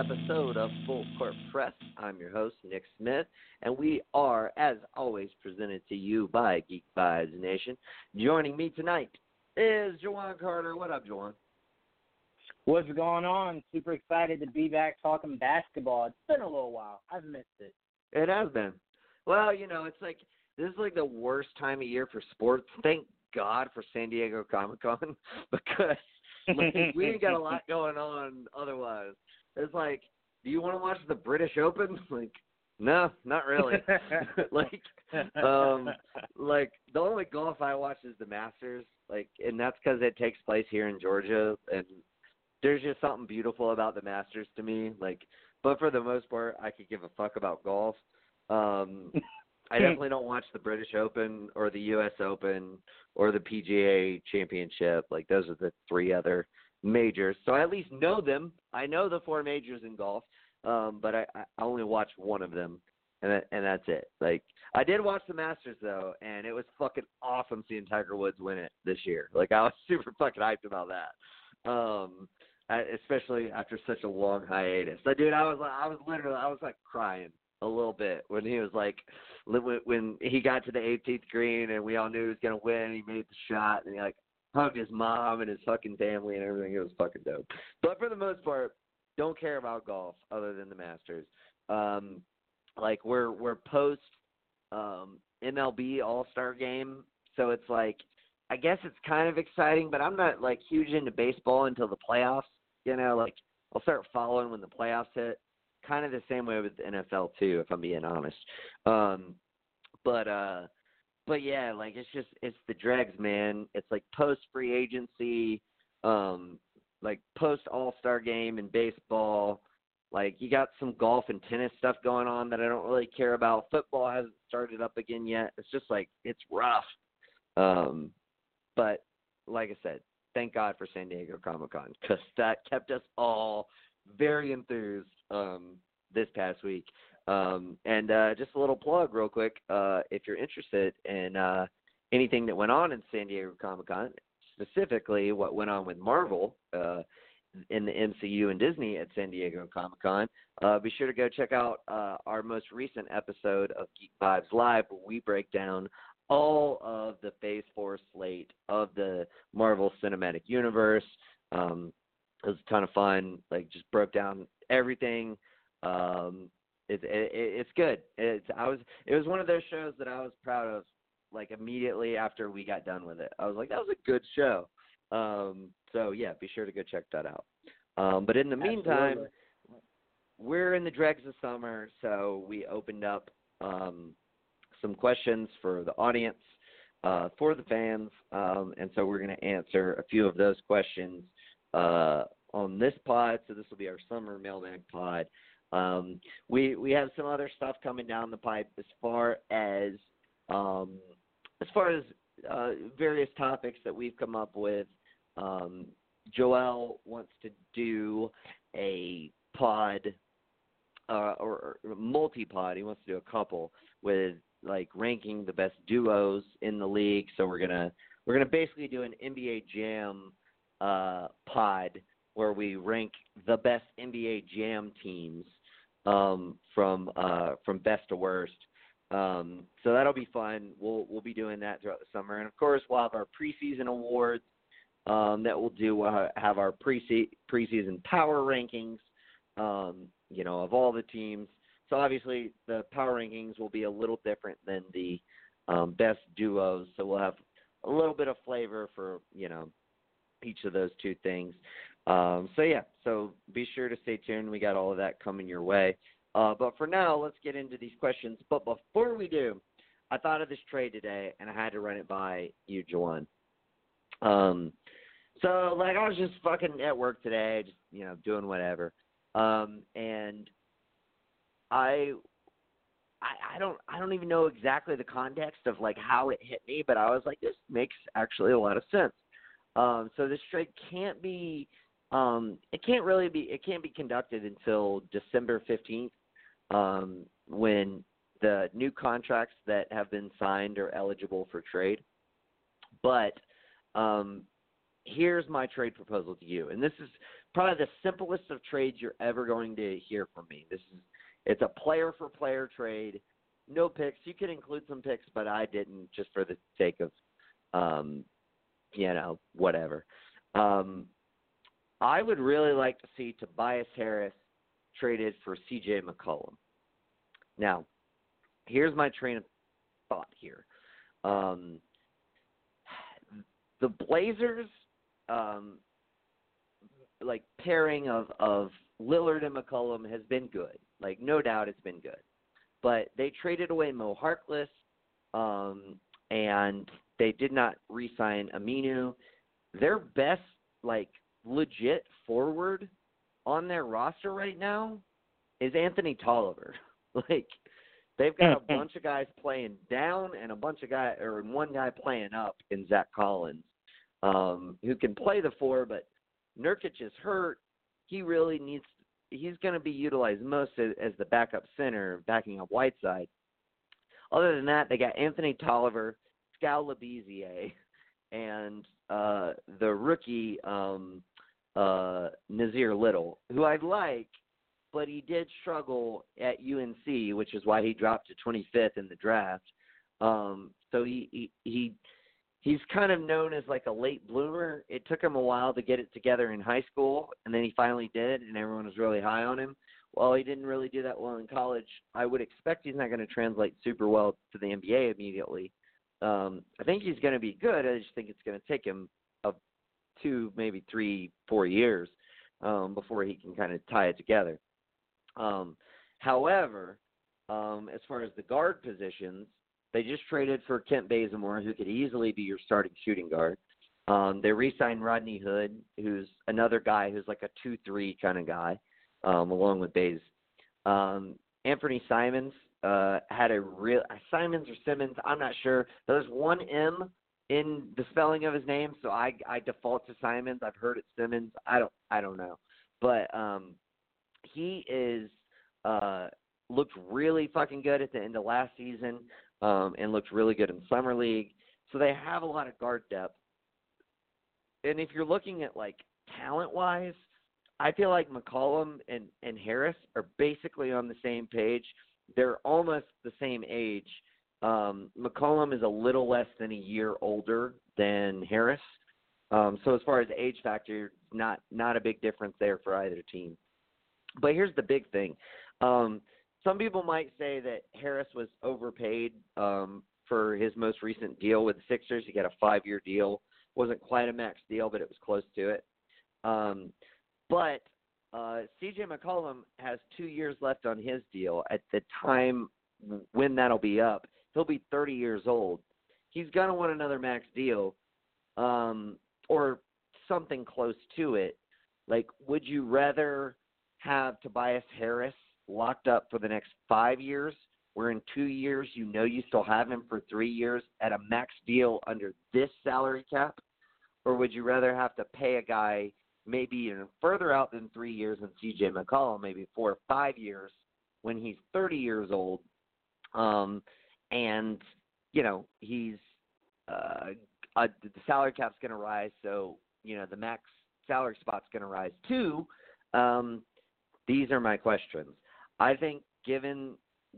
episode of Full Court Press. I'm your host, Nick Smith, and we are, as always, presented to you by Geek Vibes Nation. Joining me tonight is Jawan Carter. What up, Jawan? What's going on? Super excited to be back talking basketball. It's been a little while. I've missed it. It has been. Well, you know, it's like this is like the worst time of year for sports. Thank God for San Diego Comic Con because like, we ain't got a lot going on otherwise. It's like, do you want to watch the British Open? Like, no, not really. like, um, like the only golf I watch is the Masters. Like, and that's because it takes place here in Georgia, and there's just something beautiful about the Masters to me. Like, but for the most part, I could give a fuck about golf. Um, I definitely don't watch the British Open or the U.S. Open or the PGA Championship. Like those are the three other majors. So I at least know them. I know the four majors in golf, um, but I, I only watch one of them, and that, and that's it. Like I did watch the Masters though, and it was fucking awesome seeing Tiger Woods win it this year. Like I was super fucking hyped about that. Um, especially after such a long hiatus. So, dude, I was like I was literally I was like crying a little bit when he was like when he got to the 18th green and we all knew he was gonna win. He made the shot and he like hugged his mom and his fucking family and everything. It was fucking dope. But for the most part, don't care about golf other than the Masters. Um, like we're we're post um, MLB All Star Game, so it's like I guess it's kind of exciting, but I'm not like huge into baseball until the playoffs. You know, like I'll start following when the playoffs hit kind of the same way with the NFL too, if I'm being honest. Um, but uh, but yeah, like it's just it's the dregs, man. It's like post free agency, um, like post All Star game in baseball. Like you got some golf and tennis stuff going on that I don't really care about. Football hasn't started up again yet. It's just like it's rough. Um, but like I said, thank God for San Diego Comic Con because that kept us all very enthused um, this past week. Um, and uh, just a little plug, real quick, uh, if you're interested in uh, anything that went on in San Diego Comic Con, specifically what went on with Marvel uh, in the MCU and Disney at San Diego Comic Con, uh, be sure to go check out uh, our most recent episode of Geek Vibes Live, where we break down all of the Phase 4 slate of the Marvel Cinematic Universe. Um, it was a ton of fun. Like, just broke down everything. Um, it, it, it's good. It's I was it was one of those shows that I was proud of. Like immediately after we got done with it, I was like, that was a good show. Um, so yeah, be sure to go check that out. Um, but in the meantime, Absolutely. we're in the dregs of summer, so we opened up um, some questions for the audience, uh, for the fans, um, and so we're going to answer a few of those questions uh, on this pod. So this will be our summer mailbag pod. Um, we we have some other stuff coming down the pipe as far as um, as far as uh, various topics that we've come up with. Um, Joel wants to do a pod uh, or, or multi pod. He wants to do a couple with like ranking the best duos in the league. So we're gonna we're gonna basically do an NBA Jam uh, pod where we rank the best NBA Jam teams um, from uh, from best to worst. Um, so that'll be fun. We'll we'll be doing that throughout the summer, and of course we'll have our preseason awards um, that we'll do. Uh, have our pre preseason power rankings, um, you know, of all the teams. So obviously the power rankings will be a little different than the um, best duos. So we'll have a little bit of flavor for you know each of those two things. Um, so yeah, so be sure to stay tuned. We got all of that coming your way. Uh, but for now, let's get into these questions. But before we do, I thought of this trade today, and I had to run it by you, Jawan. Um, so like I was just fucking at work today, just you know doing whatever, um, and I, I I don't I don't even know exactly the context of like how it hit me, but I was like, this makes actually a lot of sense. Um, so this trade can't be um, it can't really be it can't be conducted until December fifteenth, um, when the new contracts that have been signed are eligible for trade. But um, here's my trade proposal to you, and this is probably the simplest of trades you're ever going to hear from me. This is it's a player for player trade. No picks. You could include some picks, but I didn't just for the sake of um you know, whatever. Um I would really like to see Tobias Harris traded for CJ McCollum. Now, here's my train of thought here. Um, the Blazers, um, like pairing of of Lillard and McCollum has been good. Like no doubt, it's been good. But they traded away Mo Harkless, um, and they did not re-sign Aminu. Their best, like legit forward on their roster right now is Anthony Tolliver. like they've got a bunch of guys playing down and a bunch of guys or one guy playing up in Zach Collins, um, who can play the four, but Nurkic is hurt. He really needs he's going to be utilized most as, as the backup center, backing up Whiteside. Other than that, they got Anthony Tolliver, Skal Labissiere, and uh, the rookie um, uh, Nassir Little, who I like, but he did struggle at UNC, which is why he dropped to 25th in the draft. Um, so he, he he he's kind of known as like a late bloomer. It took him a while to get it together in high school, and then he finally did, and everyone was really high on him. Well, he didn't really do that well in college. I would expect he's not going to translate super well to the NBA immediately. Um, I think he's going to be good. I just think it's going to take him two, maybe three, four years um, before he can kind of tie it together. Um, however, um, as far as the guard positions, they just traded for Kent Bazemore, who could easily be your starting shooting guard. Um, they re-signed Rodney Hood, who's another guy who's like a two-three kind of guy, um, along with Baze. Um, Anthony Simons uh, had a real Simons or Simmons, I'm not sure. There's one M in the spelling of his name, so I I default to Simons. I've heard it Simmons. I don't I don't know, but um, he is uh looked really fucking good at the end of last season um, and looked really good in summer league. So they have a lot of guard depth. And if you're looking at like talent wise, I feel like McCollum and, and Harris are basically on the same page. They're almost the same age. Um, McCollum is a little less than a year older than Harris. Um, so as far as age factor, not not a big difference there for either team. But here's the big thing. Um, some people might say that Harris was overpaid um, for his most recent deal with the Sixers. He got a five-year deal. wasn't quite a max deal, but it was close to it. Um, but uh, C.J. McCollum has two years left on his deal. At the time when that'll be up, he'll be 30 years old. He's gonna want another max deal, um, or something close to it. Like, would you rather have Tobias Harris locked up for the next five years, where in two years you know you still have him for three years at a max deal under this salary cap? Or would you rather have to pay a guy maybe even further out than three years in CJ McCollum, maybe four or five years when he's 30 years old? Um, and, you know, he's, uh, uh, the salary cap's going to rise, so, you know, the max salary spot's going to rise too. Um, these are my questions. I think given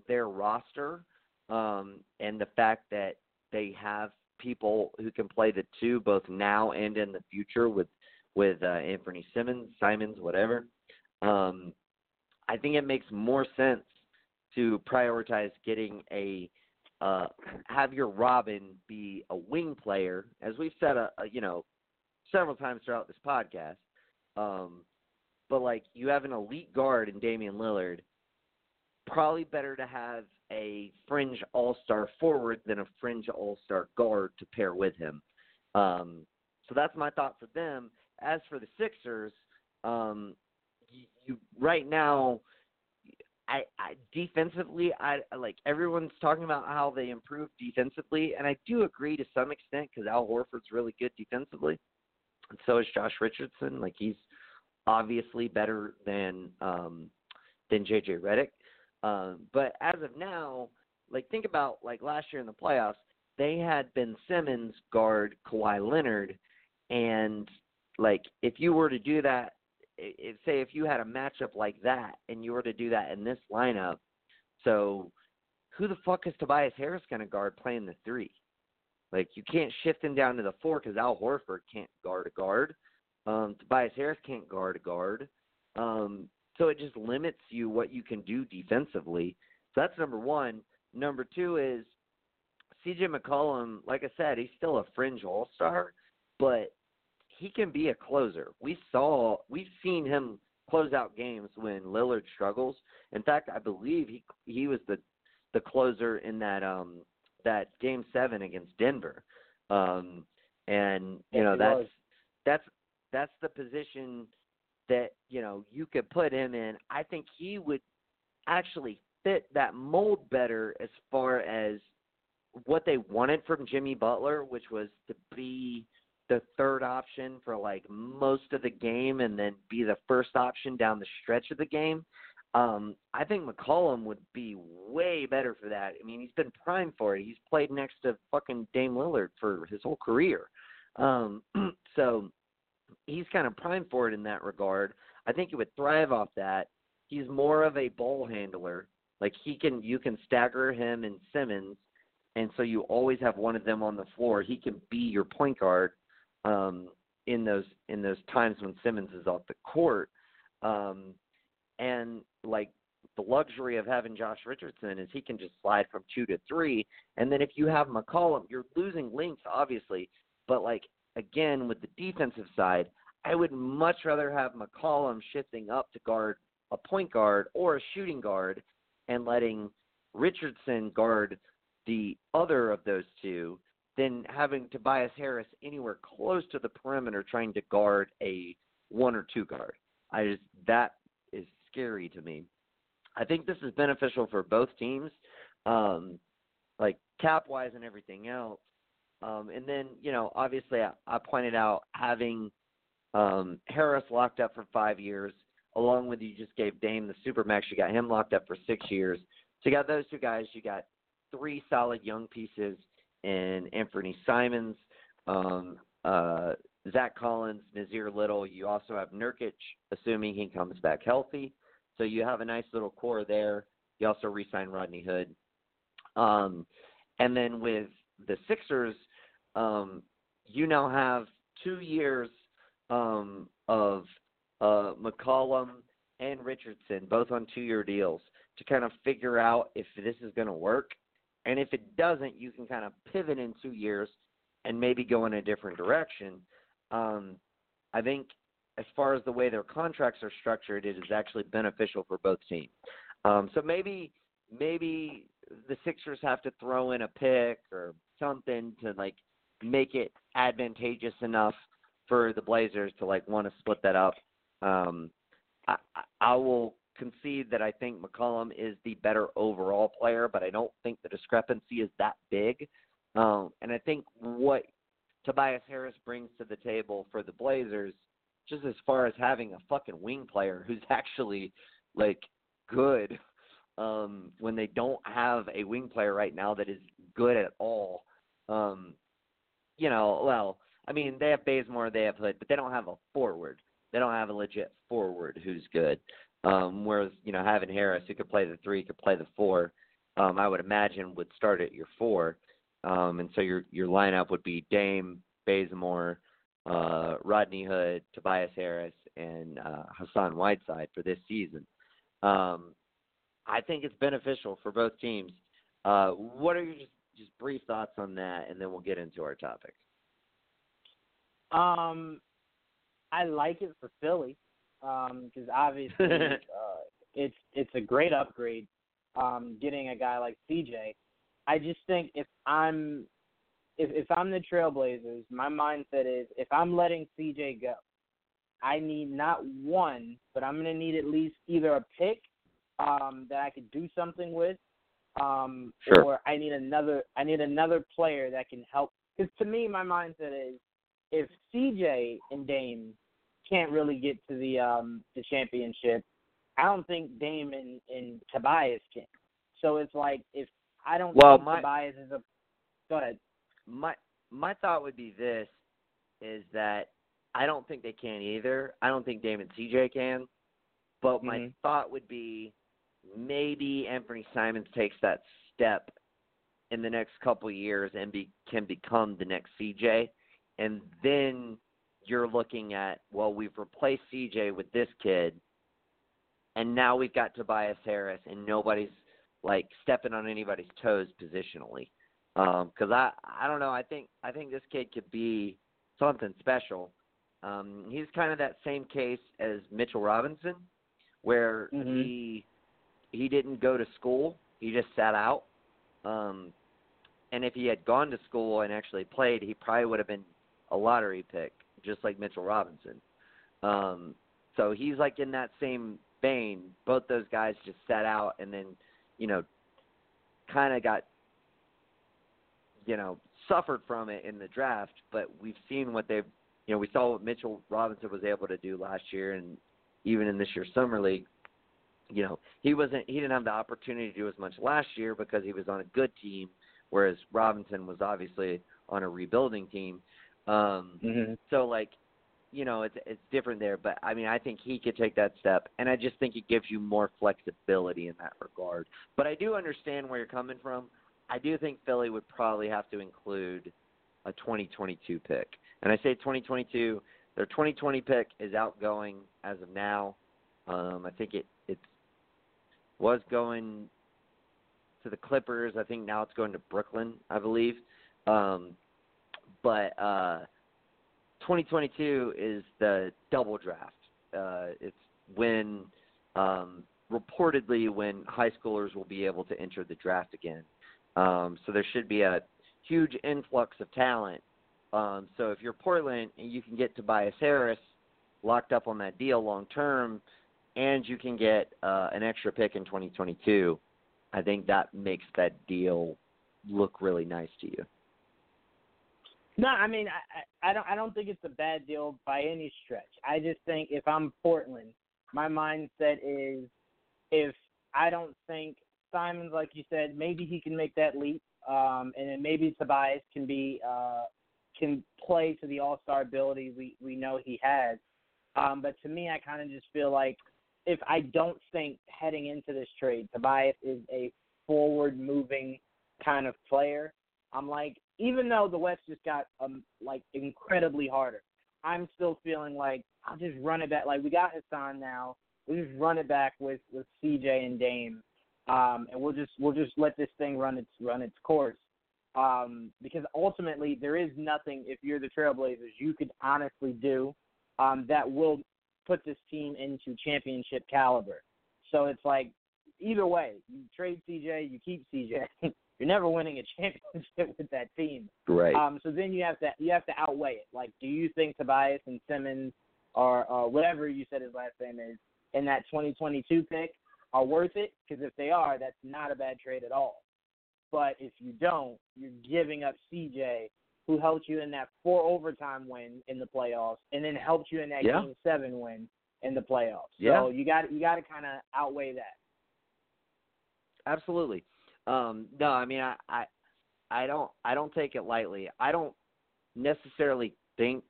their roster um, and the fact that they have people who can play the two both now and in the future with with uh, Anthony Simmons, Simons, whatever. Um, I think it makes more sense to prioritize getting a uh, have your Robin be a wing player, as we've said, a, uh, a, you know, several times throughout this podcast. Um, but like you have an elite guard in Damian Lillard probably better to have a fringe all star forward than a fringe all star guard to pair with him. Um, so that's my thought for them. As for the Sixers, um, you, you right now, I, I defensively, I like everyone's talking about how they improved defensively, and I do agree to some extent because Al Horford's really good defensively, and so is Josh Richardson. Like he's obviously better than um, than JJ Redick. Um, but as of now, like think about like last year in the playoffs, they had Ben Simmons guard Kawhi Leonard, and like if you were to do that if, say if you had a matchup like that and you were to do that in this lineup, so who the fuck is Tobias Harris going to guard playing the three? Like you can't shift him down to the four because Al Horford can't guard a guard. Um, Tobias Harris can't guard a guard. Um, so it just limits you what you can do defensively. So that's number one. Number two is CJ McCollum. Like I said, he's still a fringe All Star, but he can be a closer. We saw, we've seen him close out games when Lillard struggles. In fact, I believe he he was the the closer in that um that game seven against Denver. Um and you know that's was. that's that's the position that, you know, you could put him in. I think he would actually fit that mold better as far as what they wanted from Jimmy Butler, which was to be the third option for like most of the game and then be the first option down the stretch of the game. Um, I think McCollum would be way better for that. I mean, he's been primed for it. He's played next to fucking Dame Lillard for his whole career. Um, so he's kind of primed for it in that regard. I think he would thrive off that. He's more of a ball handler. Like he can you can stagger him and Simmons and so you always have one of them on the floor. He can be your point guard um in those in those times when Simmons is off the court. Um and like the luxury of having Josh Richardson is he can just slide from two to three. And then if you have McCollum, you're losing length, obviously. But like again, with the defensive side, I would much rather have McCollum shifting up to guard a point guard or a shooting guard and letting Richardson guard the other of those two than having Tobias Harris anywhere close to the perimeter trying to guard a one or two guard. I just that is scary to me. I think this is beneficial for both teams, um, like cap wise and everything else. Um, and then, you know, obviously I, I pointed out having um, Harris locked up for five years, along with you just gave Dame the supermax. You got him locked up for six years. So you got those two guys. You got three solid young pieces in Anthony Simons, um, uh, Zach Collins, Nassir Little. You also have Nurkic, assuming he comes back healthy. So you have a nice little core there. You also re-sign Rodney Hood. Um, and then with the Sixers, um, you now have two years um, of uh, McCollum and Richardson, both on two-year deals, to kind of figure out if this is going to work. And if it doesn't, you can kind of pivot in two years and maybe go in a different direction. Um, I think as far as the way their contracts are structured, it is actually beneficial for both teams. Um, so maybe maybe the Sixers have to throw in a pick or something to like make it advantageous enough for the Blazers to like want to split that up. Um, I, I will concede that I think McCollum is the better overall player, but I don't think the discrepancy is that big. Um, and I think what Tobias Harris brings to the table for the Blazers, just as far as having a fucking wing player who's actually like good, um, when they don't have a wing player right now that is good at all. Um, you know, well, I mean, they have Bazemore, they have Hood, but they don't have a forward. They don't have a legit forward who's good. Um, whereas, you know, having Harris who could play the three, could play the four, um, I would imagine would start at your four. Um, and so your your lineup would be Dame, Bazemore, uh, Rodney Hood, Tobias Harris, and uh, Hassan Whiteside for this season. Um, I think it's beneficial for both teams. Uh, what are your just, just brief thoughts on that, and then we'll get into our topics. Um, I like it for Philly because um, obviously uh, it's it's a great upgrade. Um, getting a guy like CJ, I just think if I'm if if I'm the Trailblazers, my mindset is if I'm letting CJ go, I need not one, but I'm gonna need at least either a pick um, that I could do something with, um, sure. or I need another I need another player that can help. Because to me, my mindset is if CJ and Dame can't really get to the um the championship, I don't think Dame and, and Tobias can. So it's like if I don't well, think my, Tobias is a go ahead. My my thought would be this is that I don't think they can either. I don't think Damon CJ can. But my Mhm. thought would be maybe Anthony Simons takes that step in the next couple of years and be, can become the next CJ, and then you're looking at well, we've replaced CJ with this kid, and now we've got Tobias Harris, and nobody's like stepping on anybody's toes positionally. Because I I don't know, I think I think this kid could be something special. Um, he's kind of that same case as Mitchell Robinson, where Mhm. he he didn't go to school, he just sat out. Um, and if he had gone to school and actually played, he probably would have been a lottery pick, just like Mitchell Robinson. Um, so he's like in that same vein. Both those guys just sat out and then, you know, kind of got, you know, suffered from it in the draft. But we've seen what they've, you know, we saw what Mitchell Robinson was able to do last year, and even in this year's summer league. You know, he wasn't. He didn't have the opportunity to do as much last year because he was on a good team, whereas Robinson was obviously on a rebuilding team. Um, Mhm. so like, you know, it's it's different there. But I mean, I think he could take that step, and I just think it gives you more flexibility in that regard. But I do understand where you're coming from. I do think Philly would probably have to include a 2022 pick, and I say 2022. Their 2020 pick is outgoing as of now. Um, I think it it was going to the Clippers. I think now it's going to Brooklyn, I believe. Um, but uh, 2022 is the double draft. Uh, it's when um, reportedly when high schoolers will be able to enter the draft again. Um, so there should be a huge influx of talent. Um, so if you're Portland and you can get Tobias Harris locked up on that deal long term, and you can get uh, an extra pick in 2022, I think that makes that deal look really nice to you. No, I mean, I, I don't I don't think it's a bad deal by any stretch. I just think if I'm Portland, my mindset is if I don't think Simons, like you said, maybe he can make that leap, um, and then maybe Tobias can be uh, can play to the All Star ability we we know he has. Um, but to me, I kind of just feel like if I don't think heading into this trade, Tobias is a forward moving kind of player. I'm like, even though the West just got um like incredibly harder, I'm still feeling like I'll just run it back. Like we got Hassan now, we just run it back with with CJ and Dame, um, and we'll just we'll just let this thing run its run its course. Um, because ultimately there is nothing if you're the Trailblazers you could honestly do um, that will put this team into championship caliber. So it's like either way, you trade CJ, you keep CJ. You're never winning a championship with that team. Right. Um, so then you have to you have to outweigh it. Like, do you think Tobias and Simmons or or whatever you said his last name is in that 2022 pick are worth it? Because if they are, that's not a bad trade at all. But if you don't, you're giving up CJ, who helped you in that four overtime win in the playoffs, and then helped you in that Yeah. game seven win in the playoffs. Yeah. So you got you got to kind of outweigh that. Absolutely. Um, no, I mean I, I I don't I don't take it lightly. I don't necessarily think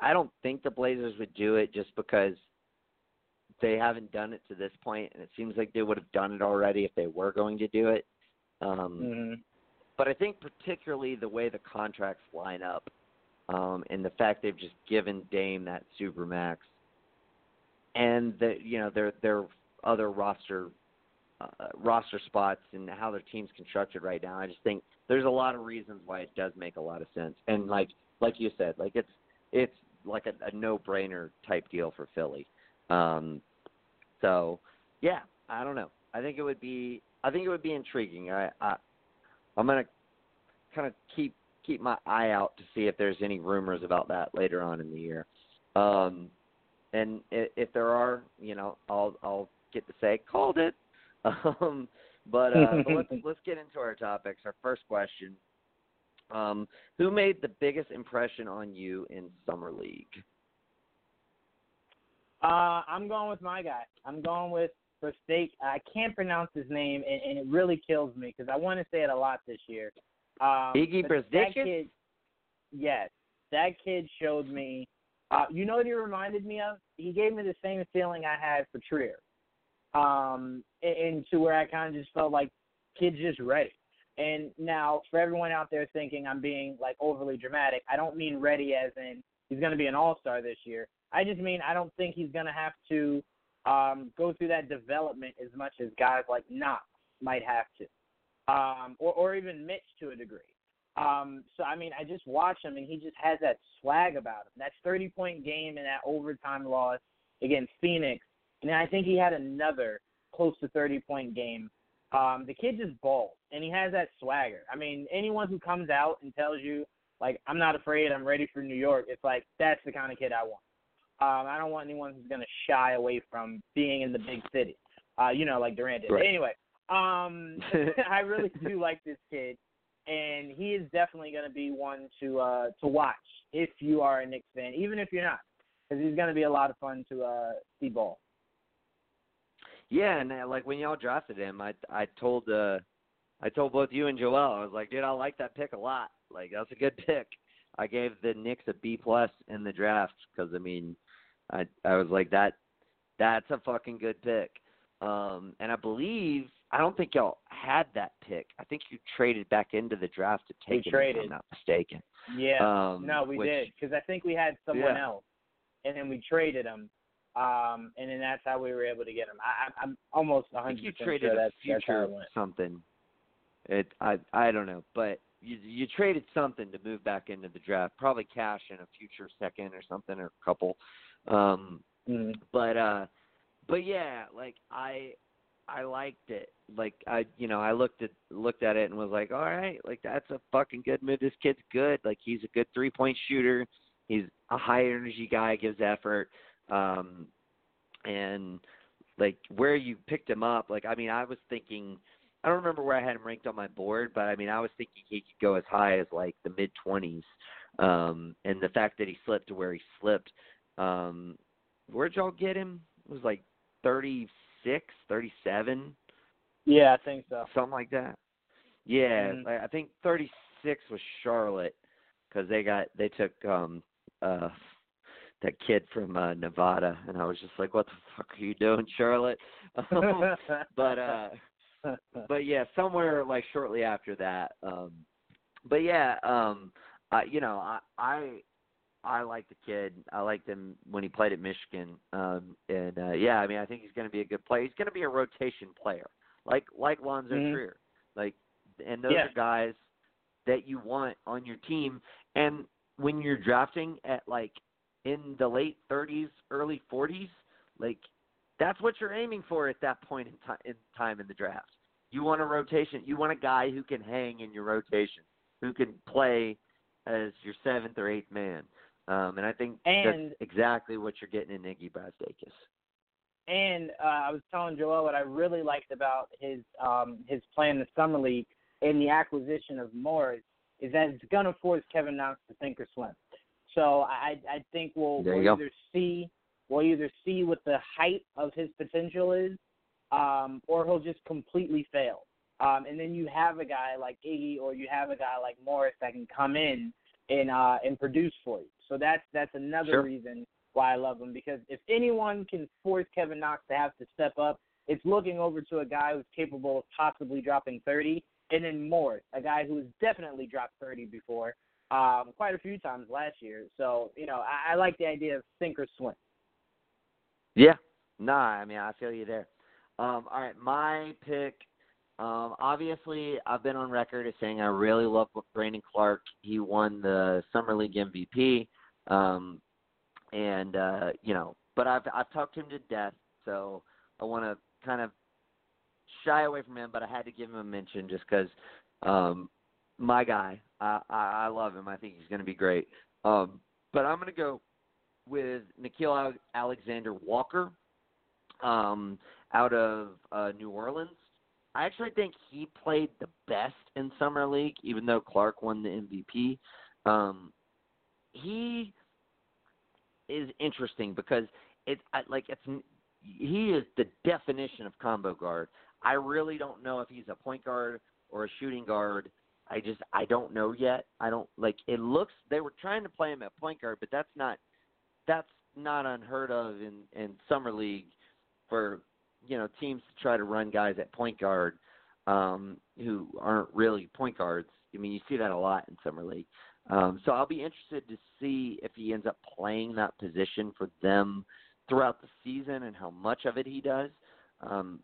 I don't think the Blazers would do it just because they haven't done it to this point and it seems like they would have done it already if they were going to do it. Um Mm-hmm. but I think particularly the way the contracts line up, um, and the fact they've just given Dame that super max, and the you know their their other roster uh, roster spots and how their team's constructed right now. I just think there's a lot of reasons why it does make a lot of sense, and like like you said, like it's it's like a, a no brainer type deal for Philly. Um, so yeah, I don't know. I think it would be I think it would be intriguing. I, I I'm gonna kind of keep keep my eye out to see if there's any rumors about that later on in the year. Um, and if, if there are, you know, I'll I'll get to say called it. Um, but, uh, but let's let's get into our topics. Our first question: um, Who made the biggest impression on you in summer league? Uh, I'm going with my guy. I'm going with Steak. I can't pronounce his name, and, and it really kills me because I want to say it a lot this year. Um, Iggy yes, that kid showed me Uh, you know what he reminded me of? He gave me the same feeling I had for Trier. Um, and to where I kind of just felt like kid's just ready. And now, for everyone out there thinking I'm being like overly dramatic, I don't mean ready as in he's going to be an all star this year. I just mean I don't think he's going to have to um, go through that development as much as guys like Knox might have to, um, or, or even Mitch to a degree. Um, so I mean, I just watch him, and he just has that swag about him. That 30 point game and that overtime loss against Phoenix, and I think he had another close to 30 point game. Um, the kid just balls, and he has that swagger. I mean, anyone who comes out and tells you like I'm not afraid, I'm ready for New York, it's like that's the kind of kid I want. Um, I don't want anyone who's going to shy away from being in the big city. Uh, you know, like Durant did. Right. Anyway, um, I really do like this kid and he is definitely going to be one to uh to watch if you are a Knicks fan, even if you're not, because he's going to be a lot of fun to uh see ball. Yeah, and uh, like when y'all drafted him, I I told uh I told both you and Joel, I was like, dude, I like that pick a lot. Like that's a good pick. I gave the Knicks a B plus in the draft because I mean, I I was like that that's a fucking good pick. Um, and I believe I don't think y'all had that pick. I think you traded back into the draft to take we it. Traded. If I'm not mistaken. Yeah. Um, no, we which, did because I think we had someone Yeah. else, and then we traded him. Um, and then that's how we were able to get him. I, I'm almost I 100 think you percent traded sure a that's, that's how future it went. something. It I I don't know, but you you traded something to move back into the draft, probably cash in a future second or something or a couple. Um, Mm. but uh, but yeah, like I I liked it. Like I you know I looked at looked at it and was like, all right, like that's a fucking good move. This kid's good. Like he's a good three point shooter. He's a high energy guy, gives effort. Um, and like where you picked him up, like I mean, I was thinking, I don't remember where I had him ranked on my board, but I mean, I was thinking he could go as high as like the mid twenties. Um, and the fact that he slipped to where he slipped, um, where'd y'all get him? It was like thirty six, thirty seven, Yeah, I think so. something like that. Yeah, Mhm. I I think thirty six was Charlotte because they got they took um uh that kid from uh Nevada, and I was just like, what the fuck are you doing, Charlotte? But uh but yeah, somewhere like shortly after that. Um but yeah, um I you know, I I I like the kid. I liked him when he played at Michigan. Um and uh yeah, I mean I think he's gonna be a good player. He's gonna be a rotation player. Like like Lonzo Mhm. Trier. Like and those Yeah. are guys that you want on your team and when you're drafting at like in the late 30s, early 40s, like that's what you're aiming for at that point in time in time in the draft. You want a rotation. You want a guy who can hang in your rotation, who can play as your seventh or eighth man. Um, and I think And- that's exactly what you're getting in Iggy Brazdeikis. And uh, I was telling Joel what I really liked about his um, his play in the summer league and the acquisition of Morris is that it's gonna force Kevin Knox to think or swim. So I I think we'll, we'll go. either see we'll either see what the height of his potential is, um, or he'll just completely fail. Um, and then you have a guy like Iggy or you have a guy like Morris that can come in and uh, and produce for you. So that's that's another Sure. reason why I love him because if anyone can force Kevin Knox to have to step up, it's looking over to a guy who's capable of possibly dropping 30, and then Morris, a guy who has definitely dropped 30 before, um, quite a few times last year. So you know I, I like the idea of sink or swim. Yeah. Nah, I mean I feel you there. Um, all right, my pick. Um, obviously, I've been on record as saying I really love Brandon Clarke. He won the summer league MVP, um, and uh, you know, but I've I've talked him to death, so I want to kind of shy away from him. But I had to give him a mention just because um, my guy. I, I I love him. I think he's going to be great. Um, but I'm going to go with Nickeil Alexander Walker um, out of uh, New Orleans. I actually think he played the best in summer league, even though Clarke won the MVP. Um, he is interesting because it's like it's he is the definition of combo guard. I really don't know if he's a point guard or a shooting guard. I just I don't know yet. I don't like it looks they were trying to play him at point guard, but that's not that's not unheard of in in summer league for you know teams to try to run guys at point guard um, who aren't really point guards. I mean, you see that a lot in summer league. Um, so I'll be interested to see if he ends up playing that position for them throughout the season and how much of it he does. Um,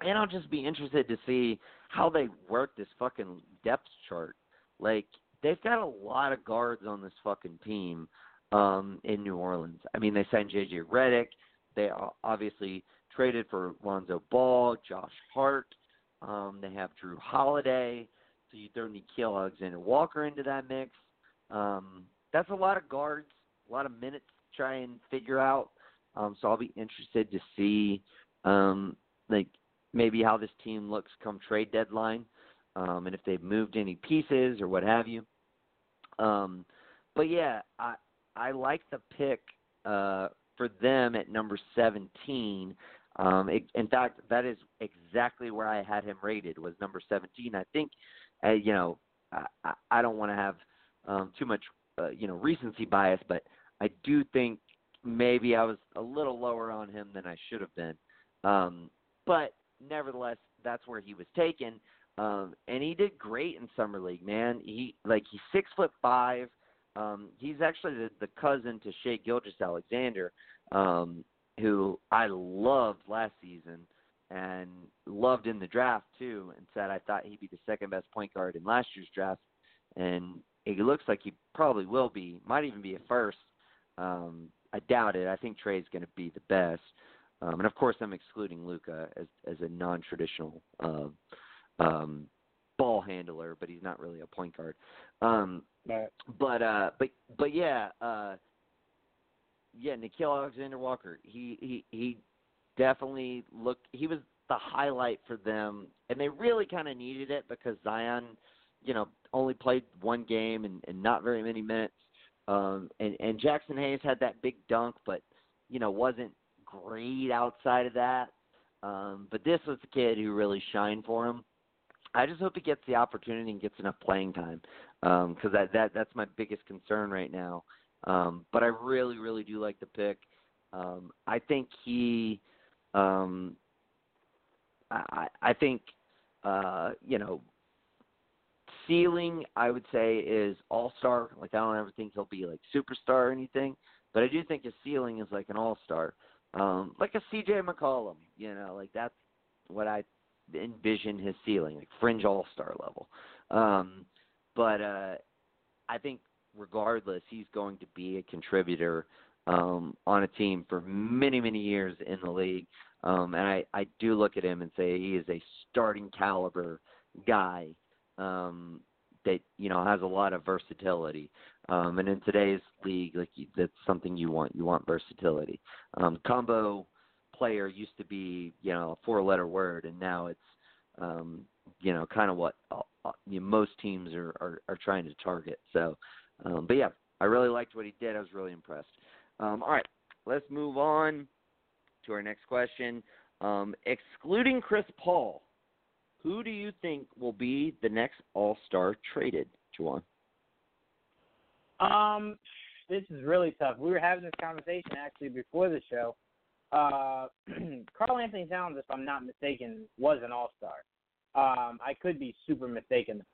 and I'll just be interested to see how they work this fucking depth chart. Like they've got a lot of guards on this fucking team um, in New Orleans. I mean, they signed JJ Redick. They obviously traded for Lonzo Ball, Josh Hart. Um, they have Jrue Holiday. So you throw Nickeil Alexander Walker into that mix. Um, that's a lot of guards, a lot of minutes to try and figure out. Um, so I'll be interested to see um, like maybe how this team looks come trade deadline, um, and if they've moved any pieces or what have you. Um, but yeah, I I like the pick uh, for them at number 17. Um, it, in fact, that is exactly where I had him rated was number 17. I think, uh, you know, I, I don't want to have um, too much, uh, you know, recency bias, but I do think maybe I was a little lower on him than I should have been. Um, but nevertheless, that's where he was taken. Um, and he did great in summer league, man. He like he's six foot five. Um, he's actually the, the cousin to Shai Gilgeous-Alexander, um, who I loved last season and loved in the draft too, and said I thought he'd be the second best point guard in last year's draft, and it looks like he probably will be. Might even be a first. Um, I doubt it. I think Trae's going to be the best. Um, and of course, I'm excluding Luka as as a non-traditional uh, um, ball handler, but he's not really a point guard. Um, right. But uh, but but yeah, uh, yeah, Nickeil Alexander Walker. He he he definitely looked. He was the highlight for them, and they really kind of needed it because Zion, you know, only played one game and, and not very many minutes. Um, and and Jaxson Hayes had that big dunk, but you know wasn't great outside of that. Um, but this was the kid who really shined for him. I just hope he gets the opportunity and gets enough playing time because um, that that that's my biggest concern right now. Um, but I really really do like the pick. Um, I think he, um, I I think uh, you know ceiling I would say is all star. Like I don't ever think he'll be like superstar or anything, but I do think his ceiling is like an all star um, like a C.J. McCollum. You know, like that's what I envision his ceiling, like fringe All Star level. Um, but uh, I think regardless, he's going to be a contributor um, on a team for many, many years in the league. Um, and I, I do look at him and say he is a starting caliber guy um, that you know has a lot of versatility. Um, and in today's league, like that's something you want. You want versatility. Um, combo player used to be you know a four-letter word, and now it's um, you know kind of what uh, uh, you know, most teams are, are are trying to target. So, um, but yeah, I really liked what he did. I was really impressed. Um, all right, let's move on to our next question. Um, excluding Chris Paul, who do you think will be the next All Star traded, Juwan? Um, this is really tough. We were having this conversation actually before the show. Uh, Karl-Anthony Towns, if I'm not mistaken, was an All Star. Um, I could be super mistaken.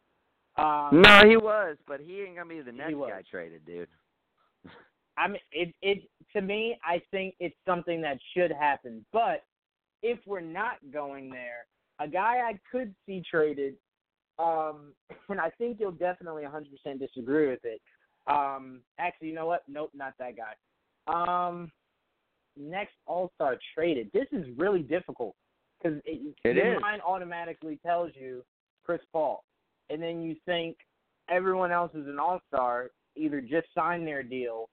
Um, no, he was, but he ain't gonna be the next guy traded, dude. I mean, it it to me, I think it's something that should happen. But if we're not going there, a guy I could see traded, um, and I think you'll definitely 100% disagree with it. Um, actually, you know what? Nope, not that guy. Um, next All Star traded. This is really difficult because it, it your is. mind automatically tells you Chris Paul, and then you think everyone else is an All Star, either just signed their deal,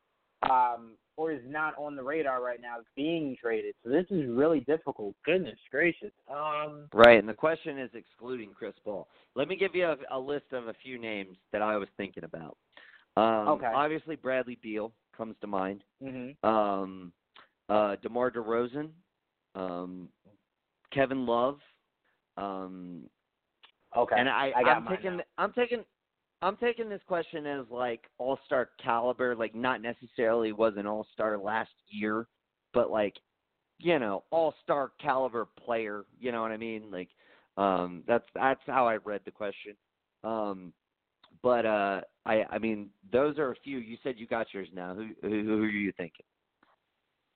um, or is not on the radar right now, being traded. So this is really difficult. Goodness gracious. Um, right, and the question is excluding Chris Paul. Let me give you a, a list of a few names that I was thinking about. Um, okay. Obviously, Bradley Beal comes to mind. Mm-hmm. Um, uh, DeMar DeRozan, um, Kevin Love. Um, okay. And I, I I'm taking. now. I'm taking. I'm taking this question as like all star caliber, like not necessarily was an all star last year, but like, you know, all star caliber player. You know what I mean? Like, um, that's that's how I read the question. Um, but uh, I I mean, those are a few. You said you got yours now. Who who, who are you thinking?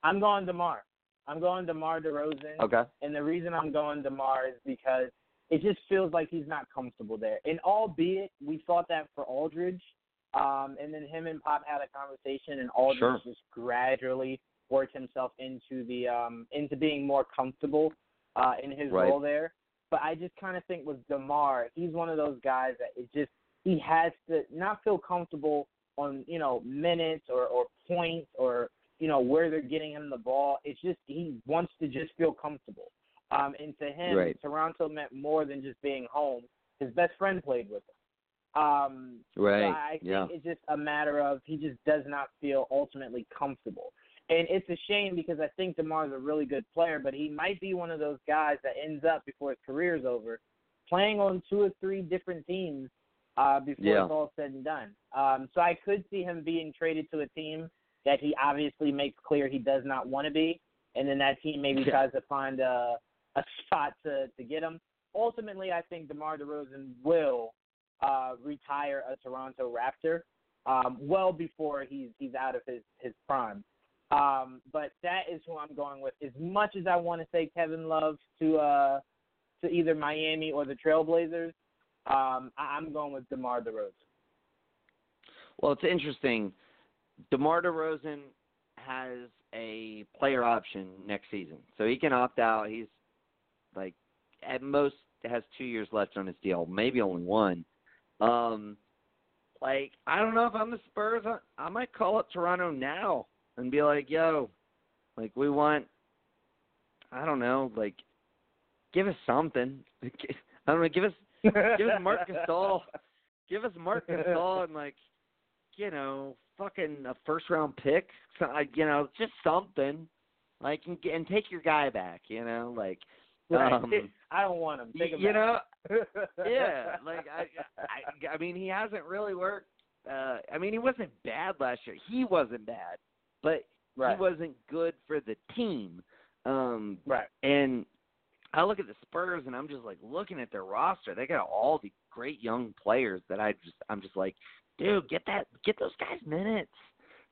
I'm going DeMar. I'm going DeMar DeRozan. Okay. And the reason I'm going DeMar is because it just feels like he's not comfortable there. And albeit we thought that for Aldridge, um, and then him and Pop had a conversation, and Aldridge Sure. just gradually worked himself into the um, into being more comfortable uh, in his Right. role there. But I just kind of think with Demar, he's one of those guys that it just he has to not feel comfortable on you know minutes or or points or you know where they're getting him the ball. It's just he wants to just feel comfortable. Um, and to him, Right. Toronto meant more than just being home. His best friend played with him. Um, so I think yeah. it's just a matter of he just does not feel ultimately comfortable. And it's a shame because I think DeMar is a really good player, but he might be one of those guys that ends up before his career's over playing on two or three different teams uh, before Yeah. it's all said and done. Um, so I could see him being traded to a team that he obviously makes clear he does not want to be, and then that team maybe Yeah. tries to find a a spot to to get him. Ultimately, I think DeMar DeRozan will uh, retire a Toronto Raptor um, well before he's he's out of his his prime. Um, but that is who I'm going with. As much as I want to say Kevin Love to uh, to either Miami or the Trailblazers, um, I'm going with DeMar DeRozan. Well, it's interesting. DeMar DeRozan has a player option next season, so he can opt out. He's like at most has two years left on his deal, maybe only one. Um, like I don't know if I'm the Spurs, I, I might call up Toronto now and be like, "Yo, like we want, I don't know, like give us something. I don't know, give us give us Mark Gasol, give us Mark Gasol and like, you know, fucking a first round pick, so, I- you know, just something, like and, and take your guy back, you know, like, um, I don't want him. Take him you know, yeah, like I, I, I mean, he hasn't really worked. Uh, I mean, he wasn't bad last year. He wasn't bad, but right. he wasn't good for the team. Um, right. and I look at the Spurs and I'm just like looking at their roster. They got all the great young players that I just I'm just like, dude, get that get those guys minutes.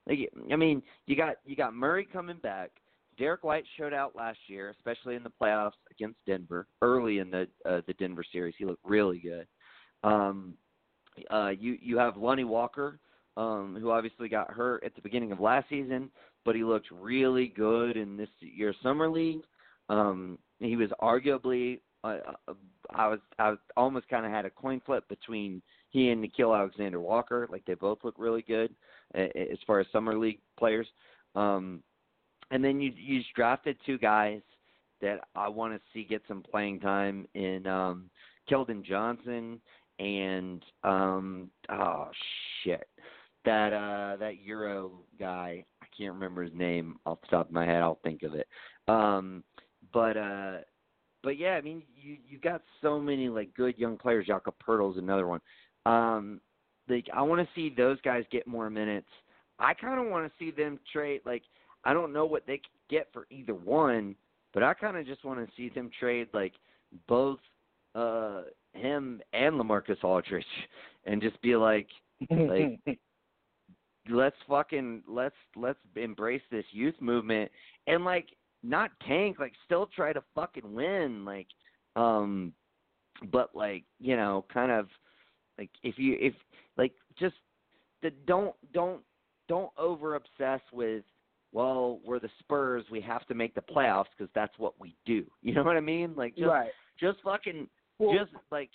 Like I mean, you got you got Murray coming back. Derrick White showed out last year, especially in the playoffs against Denver. Early in the uh, the Denver series, he looked really good. Um, uh, you you have Lonnie Walker, um, who obviously got hurt at the beginning of last season, but he looked really good in this year's summer league. Um, he was arguably, uh, uh, I was I almost kind of had a coin flip between he and Nickeil Alexander Walker. Like they both look really good uh, as far as summer league players. Um, and then you you just drafted two guys that I want to see get some playing time in um, Keldon Johnson and um, oh shit that uh that Euro guy I can't remember his name off the top of my head I'll think of it um but uh but yeah I mean you you got so many like good young players. Jakob Poeltl's another one. Um like I want to see those guys get more minutes. I kind of want to see them trade like I don't know what they get for either one but I kind of just want to see them trade like both uh him and LaMarcus Aldridge and just be like Like, let's fucking let's let's embrace this youth movement. And like not tank like still try to fucking win like um but like you know kind of like if you if like just the don't don't don't over obsess with well we're the spurs we have to make the playoffs because that's what we do you know what i mean like just right. just fucking Well, just like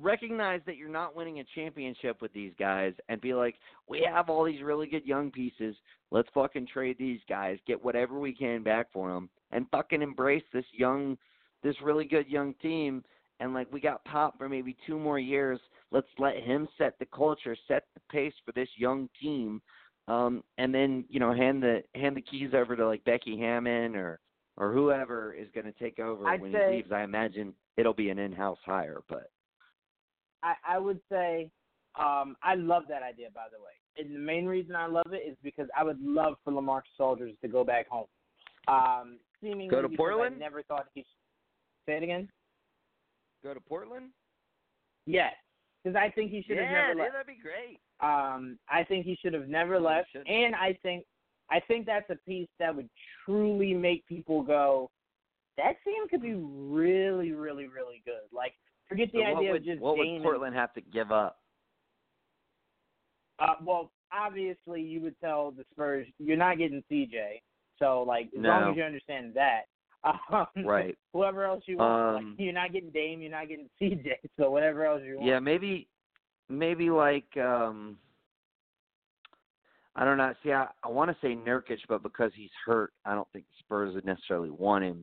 recognize that you're not winning a championship with these guys and be like, we have all these really good young pieces. Let's fucking trade these guys, get whatever we can back for them, and fucking embrace this young, this really good young team. And like we got Pop for maybe two more years. Let's let him set the culture, set the pace for this young team, um, and then you know hand the hand the keys over to like Becky Hammon or or whoever is going to take over I'd when say- he leaves. I imagine it'll be an in-house hire, but I, I would say Um, I love that idea, by the way. And the main reason I love it is because I would love for LaMarcus Aldridge to go back home. Um, seemingly Go to Portland? I never thought he. Say it again. Go to Portland? Yes, because I think he should have yeah, never left. that'd be great. Um, I think he should have never left, and I think I think that's a piece that would truly make people go, "That team could be really, really, really good." Like, forget the So idea would, of just what would and- Portland have to give up? Uh, well, obviously, you would tell the Spurs you're not getting CJ, so like as No. long as you understand that, um, Right. Whoever else you want, Um, like, you're not getting Dame, you're not getting CJ, so whatever else you want. Yeah, maybe maybe like um I don't know. See, I, I want to say Nurkic, but because he's hurt, I don't think the Spurs would necessarily want him.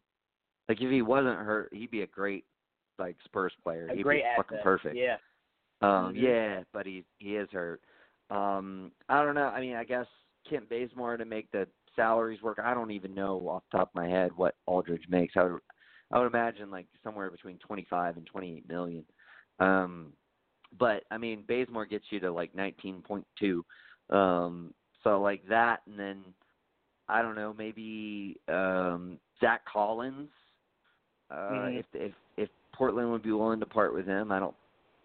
Like if he wasn't hurt, he'd be a great like Spurs player. a he'd great be asset. fucking perfect. Yeah. Um, Mhm. yeah, but he he is hurt. Um, I don't know. I mean, I guess Kent Bazemore to make the salaries work. I don't even know off the top of my head what Aldridge makes. I would I would imagine like somewhere between twenty five and twenty eight million. Um, but I mean, Bazemore gets you to like nineteen point two. Um, so like that, and then I don't know, maybe um, Zach Collins. Uh, Mhm. If if if Portland would be willing to part with him, I don't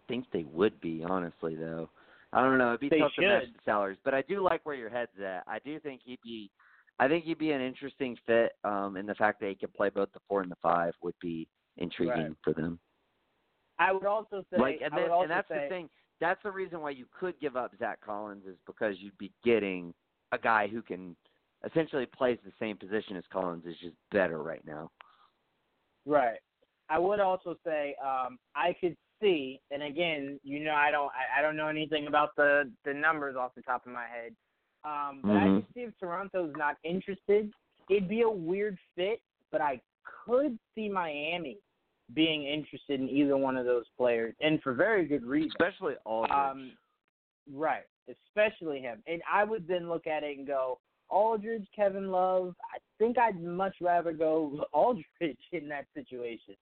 think they would be, honestly, though. I don't know. It'd be They tough to match the salaries, but I do like where your head's at. I do think he'd be, I think he'd be an interesting fit. Um, and the fact that he could play both the four and the five would be intriguing Right. for them. I would also say, like, and, then, and that's say, the thing. That's the reason why you could give up Zach Collins is because you'd be getting a guy who can essentially plays the same position as Collins is just better right now. Right. I would also say um, I could see, and again, you know, I don't, I, I don't know anything about the the numbers off the top of my head, um, but I Mhm. could see if Toronto's not interested, it'd be a weird fit, but I could see Miami being interested in either one of those players, and for very good reason. Especially Aldridge. Um, right, especially him. And I would then look at it and go, Aldridge, Kevin Love. I think I'd much rather go Aldridge in that situation.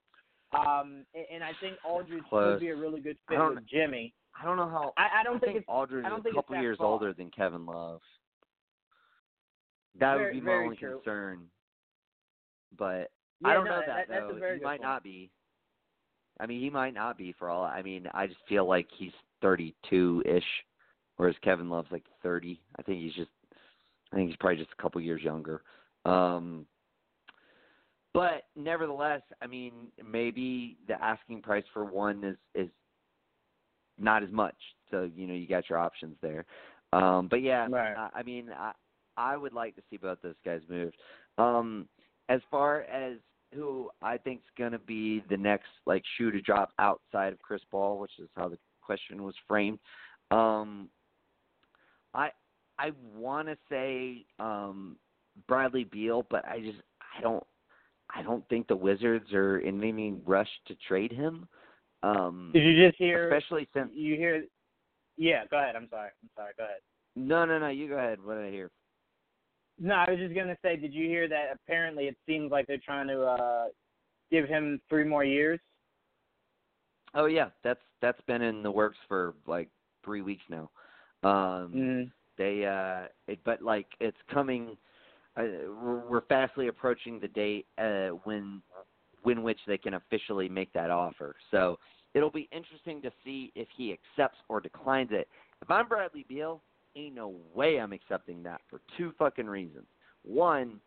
Um, and, and I think Aldridge Close. would be a really good fit with Jimmy. I don't know how. I, I don't I think, think it's Aldridge is a couple years far. older than Kevin Love. That Very- would be my only true. concern. But Yeah, I don't no, know that- that, though. he might point. not be. I mean, he might not be for all. I mean, I just feel like he's 32 ish, whereas Kevin Love's like 30. I think he's just. I think he's probably just a couple years younger. Um, but nevertheless, I mean, maybe the asking price for one is is not as much. So you know, you got your options there. Um, but yeah, Right. I, I mean, I I would like to see both those guys moved. Um, as far as who I think's going to be the next like shoe to drop outside of Chris Paul, which is how the question was framed. Um, I I want to say um, Bradley Beal, but I just I don't I don't think the Wizards are in any rush to trade him. Um, Did you just hear? especially since you hear? Yeah, go ahead. I'm sorry. I'm sorry. Go ahead. no no no you go ahead. What did I hear? No, I was just gonna say, did you hear that? Apparently, it seems like they're trying to uh give him three more years. Oh yeah, that's that's been in the works for like three weeks now. Um, Mm. They uh, it, but like it's coming. Uh, we're, fastly approaching the date uh, when when which they can officially make that offer. So it'll be interesting to see if he accepts or declines it. If I'm Bradley Beal, ain't no way I'm accepting that for two fucking reasons. One,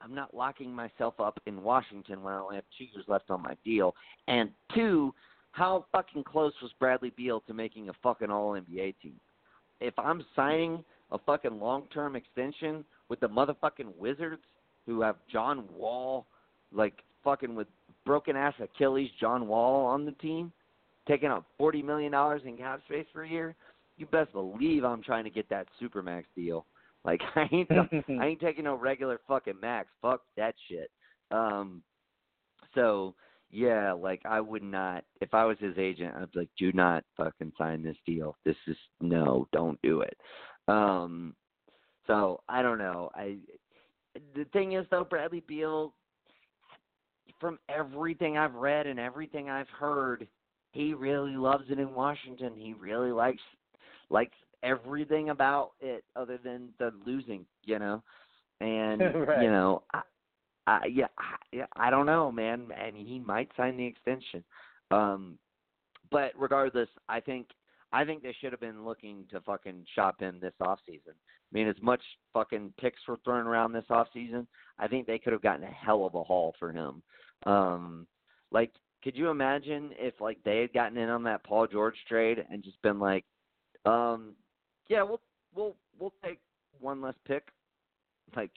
I'm not locking myself up in Washington when I only have two years left on my deal. And two, how fucking close was Bradley Beal to making a fucking All NBA team? If I'm signing a fucking long term extension with the motherfucking Wizards, who have John Wall, like fucking with broken ass Achilles John Wall on the team, taking up forty million dollars in cap space for a year, you best believe I'm trying to get that supermax deal. Like I ain't I ain't taking no regular fucking max. Fuck that shit. Um so yeah, like I would not if I was his agent, I'd be like, Do not fucking sign this deal. This is no, don't do it. Um so I don't know. I the thing is though, Bradley Beal from everything I've read and everything I've heard, he really loves it in Washington. He really likes likes everything about it other than the losing, you know. And Right. you know, I, I yeah, I, yeah, I don't know, man, and he might sign the extension. Um but regardless, I think I think they should have been looking to fucking shop him this off season. I mean, as much fucking picks were thrown around this off season, I think they could have gotten a hell of a haul for him. Um like could you imagine if like they had gotten in on that Paul George trade and just been like, um, yeah, we'll we'll we'll take one less pick. Like,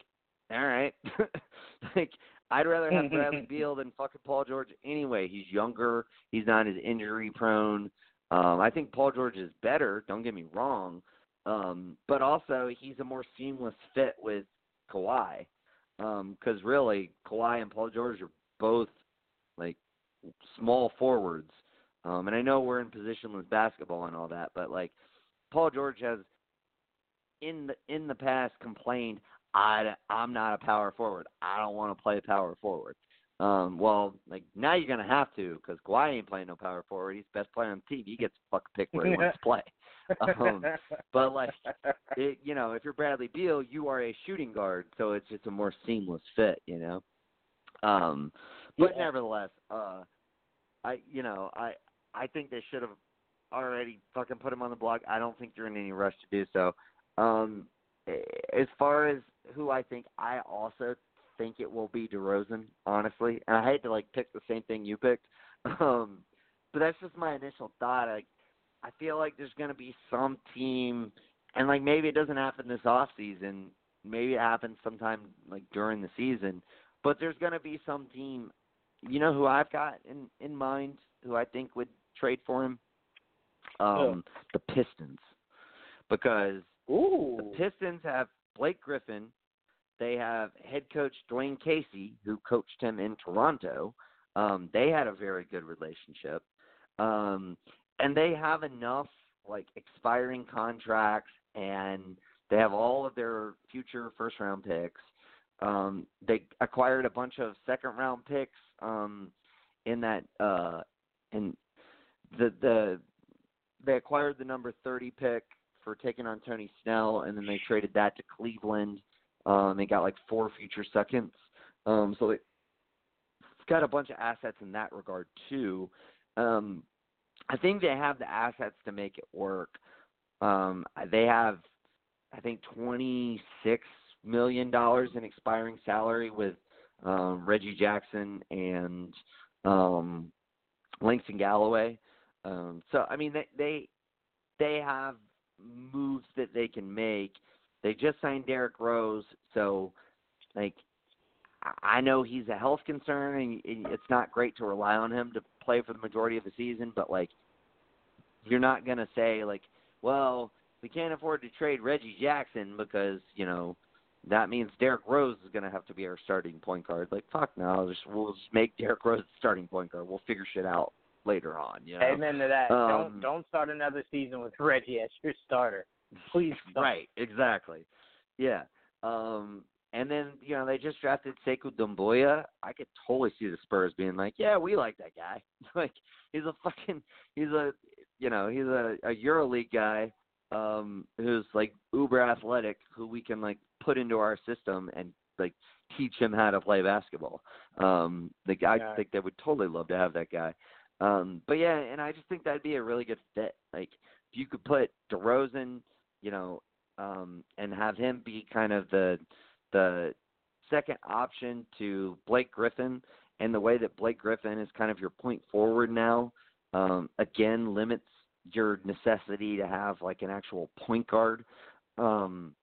all right. like I'd rather have Bradley Beal than fucking Paul George anyway. He's younger, he's not as injury prone. Um, I think Paul George is better, don't get me wrong. Um, but also he's a more seamless fit with Kawhi. Um, because really Kawhi and Paul George are both like small forwards. Um, and I know we're in positionless basketball and all that, but like Paul George has in the in the past complained, I I'm not a power forward. I don't want to play power forward. Um, well, like now you're gonna have to because Kawhi ain't playing no power forward. He's the best player on the team. He gets fucking pick where he wants to play. Um, but like it, you know, if you're Bradley Beal, you are a shooting guard, so it's just a more seamless fit, you know. Um, but Yeah. nevertheless, uh, I you know I I think they should have already fucking put him on the block. I don't think you're in any rush to do so. Um, as far as who I think, I also think it will be DeRozan, honestly. And I hate to like pick the same thing you picked, um, but that's just my initial thought. Like, I feel like there's going to be some team, and like maybe it doesn't happen this off season. Maybe it happens sometime like during the season, but there's going to be some team. You know who I've got in in mind, who I think would trade for him? Um, the Pistons, because Ooh. the Pistons have Blake Griffin. They have head coach Dwane Casey, who coached him in Toronto. Um, they had a very good relationship, um, and they have enough like expiring contracts, and they have all of their future first round picks. Um, they acquired a bunch of second round picks um, in that uh, in the the they acquired the number 30 pick for taking on Tony Snell, and then they traded that to Cleveland. Um, they got like four future seconds. Um, so they got a bunch of assets in that regard too. Um, I think they have the assets to make it work. Um, they have, I think, twenty six million dollars in expiring salary with um, Reggie Jackson and um, Langston Galloway. Um, so I mean, they they they have moves that they can make. They just signed Derrick Rose, so like I- know he's a health concern, and and it's not great to rely on him to play for the majority of the season. But like, you're not gonna say like, well, we can't afford to trade Reggie Jackson because you know that means Derrick Rose is gonna have to be our starting point guard. Like, fuck no, just we'll just make Derrick Rose the starting point guard. We'll figure shit out later on. You know? Amen to that. Um, don't don't start another season with Reggie as your starter. Please don't. Right, exactly. Yeah. Um and then, you know, they just drafted Sekou Doumbouya. I could totally see the Spurs being like, Yeah, we like that guy. like he's a fucking he's a you know, he's a, a EuroLeague guy, um, who's like uber athletic, who we can like put into our system and like teach him how to play basketball. Um the guy Yeah. I think they would totally love to have that guy. Um but yeah, and I just think that'd be a really good fit. Like if you could put DeRozan, you know, um, and have him be kind of the the second option to Blake Griffin, and the way that Blake Griffin is kind of your point forward now, um, again limits your necessity to have like an actual point guard. Um,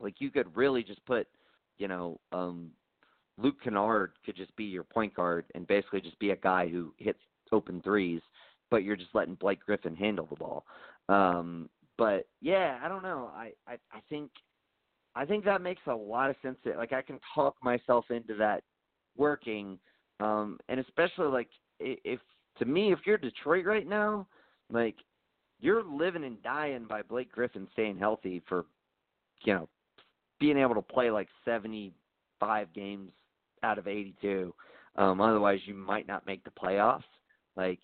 like you could really just put, you know, um, Luke Kennard could just be your point guard and basically just be a guy who hits open threes, but you're just letting Blake Griffin handle the ball. Um, but yeah, I don't know. I, I I think I think that makes a lot of sense. Like I can talk myself into that working, um, and especially like if to me, if you're Detroit right now, like you're living and dying by Blake Griffin staying healthy for, you know, being able to play like 75 games out of 82. Um, otherwise, you might not make the playoffs. Like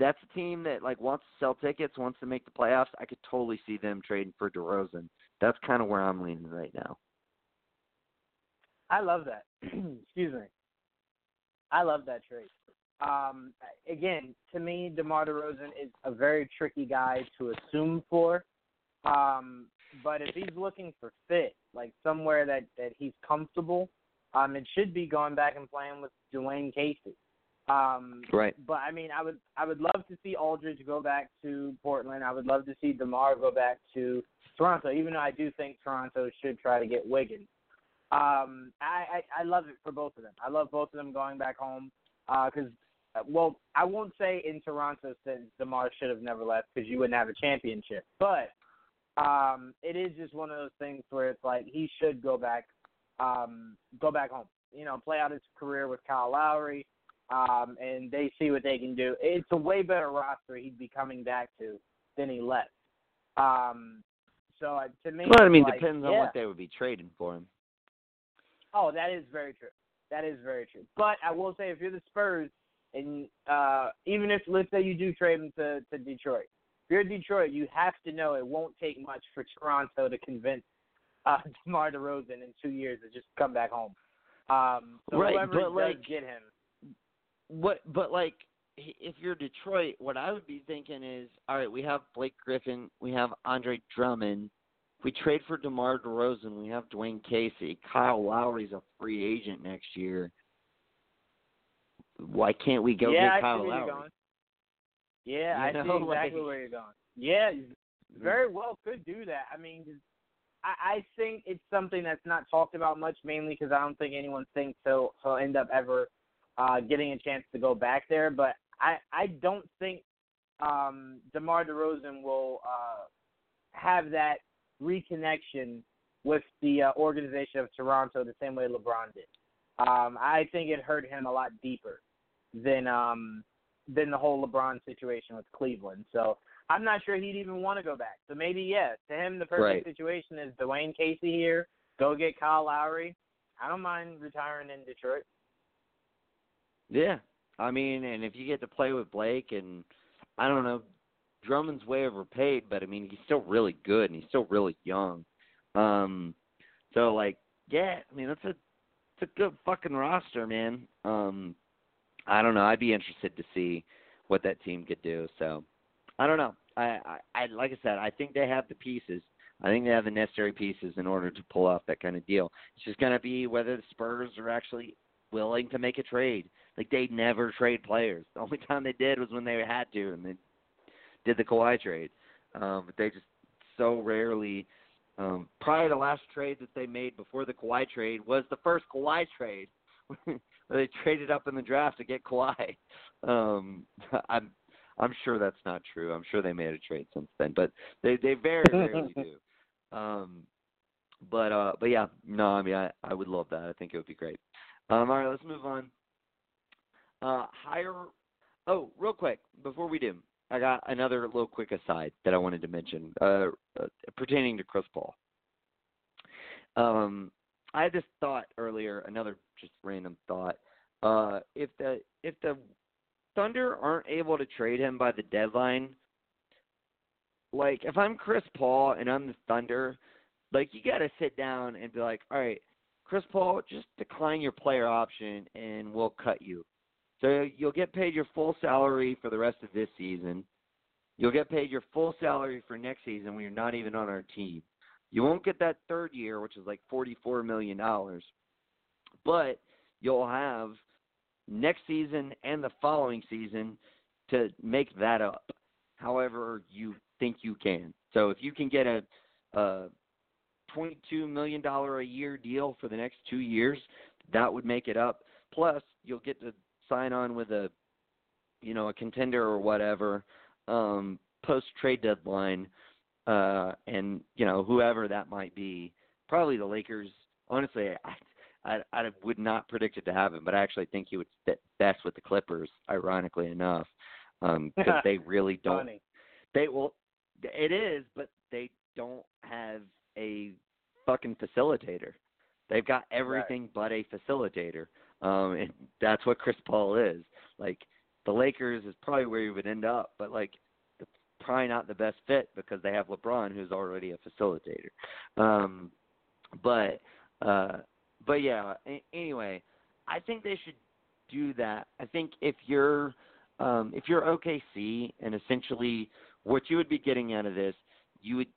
that's a team that like wants to sell tickets, wants to make the playoffs, I could totally see them trading for DeRozan. That's kind of where I'm leaning right now. I love that. Excuse me. I love that trade. Um, again, to me, DeMar DeRozan is a very tricky guy to assume for. Um, but if he's looking for fit, like somewhere that that he's comfortable, um, it should be going back and playing with Dwane Casey. Um, right. But I mean, I would I would love to see Aldridge go back to Portland. I would love to see Demar go back to Toronto, even though I do think Toronto should try to get Wiggins. Um, I, I I love it for both of them. I love both of them going back home because, uh, well, I won't say in Toronto since Demar should have never left because you wouldn't have a championship, but um, it is just one of those things where it's like he should go back, um, go back home. You know, play out his career with Kyle Lowry, um, and they see what they can do. It's a way better roster he'd be coming back to than he left. Um, so uh, to me, well, I mean, like, depends on yeah. what they would be trading for him. Oh, that is very true. That is very true. But I will say, if you're the Spurs, and uh, even if let's say you do trade him to, to Detroit, if you're Detroit, you have to know it won't take much for Toronto to convince uh, DeMar DeRozan in two years to just come back home. Um, so Right, whoever but, does like- get him, What, but like, if you're Detroit, what I would be thinking is, all right, we have Blake Griffin, we have Andre Drummond. We trade for DeMar DeRozan, we have Dwane Casey. Kyle Lowry's a free agent next year. Why can't we go yeah, get Kyle Lowry? Yeah, You I know, see exactly like- where you're going. Yeah, you very well could do that. I mean, I, I think it's something that's not talked about much, mainly because I don't think anyone thinks he'll he'll end up ever uh, getting a chance to go back there. But I I don't think um, DeMar DeRozan will uh, have that reconnection with the uh, organization of Toronto the same way LeBron did. Um, I think it hurt him a lot deeper than um, than the whole LeBron situation with Cleveland. So I'm not sure he'd even want to go back. So maybe yes, to him the perfect Right. situation is Dwane Casey here. Go get Kyle Lowry. I don't mind retiring in Detroit. Yeah, I mean, and if you get to play with Blake, and I don't know, Drummond's way overpaid, but I mean, he's still really good, and he's still really young. Um, so like, yeah, I mean, that's a it's a good fucking roster, man. Um, I don't know. I'd be interested to see what that team could do. So, I don't know. I, I, I like I said, I think they have the pieces. I think they have the necessary pieces in order to pull off that kind of deal. It's just going to be whether the Spurs are actually willing to make a trade. Like they never trade players. The only time they did was when they had to, and they did the Kawhi trade. Um, but they just so rarely. Um, to the last trade that they made before the Kawhi trade was the first Kawhi trade. where they traded up in the draft to get Kawhi. Um, I'm I'm sure that's not true. I'm sure they made a trade since then, but they they very rarely do. Um, but uh, but yeah, no, I mean I I would love that. I think it would be great. Um, all right, let's move on. Uh, higher. Oh, real quick before we do, I got another little quick aside that I wanted to mention uh, uh, pertaining to Chris Paul. Um, I had this thought earlier, another just random thought. Uh, if the if the Thunder aren't able to trade him by the deadline, like if I'm Chris Paul and I'm the Thunder, like you got to sit down and be like, all right, Chris Paul, just decline your player option and we'll cut you. So you'll get paid your full salary for the rest of this season. You'll get paid your full salary for next season when you're not even on our team. You won't get that third year, which is like $44 million, but you'll have next season and the following season to make that up however you think you can. So if you can get a, a $22 million a year deal for the next two years, that would make it up. Plus, you'll get to sign on with a, you know, a contender or whatever um, post trade deadline uh, and you know whoever that might be. Probably the Lakers. Honestly, I, I I would not predict it to happen, but I actually think he would fit best with the Clippers. Ironically enough, um, because they really don't. Funny. They will. It is, but they don't have a fucking facilitator. They've got everything but a facilitator, um, and that's what Chris Paul is. Like the Lakers is probably where he would end up, but like probably not the best fit because they have LeBron who's already a facilitator. Um but uh but yeah, a- anyway, I think they should do that. I think if you're um if you're OKC and essentially what you would be getting out of this, you would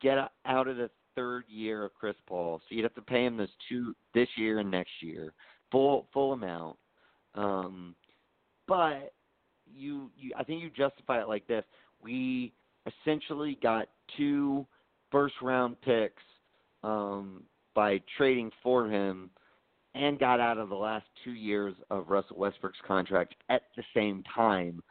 get out of the third year of Chris Paul. So you'd have to pay him this two this year and next year, full full amount. Um, but you you I think you justify it like this: we essentially got two first round picks um, by trading for him, and got out of the last two years of Russell Westbrook's contract at the same time.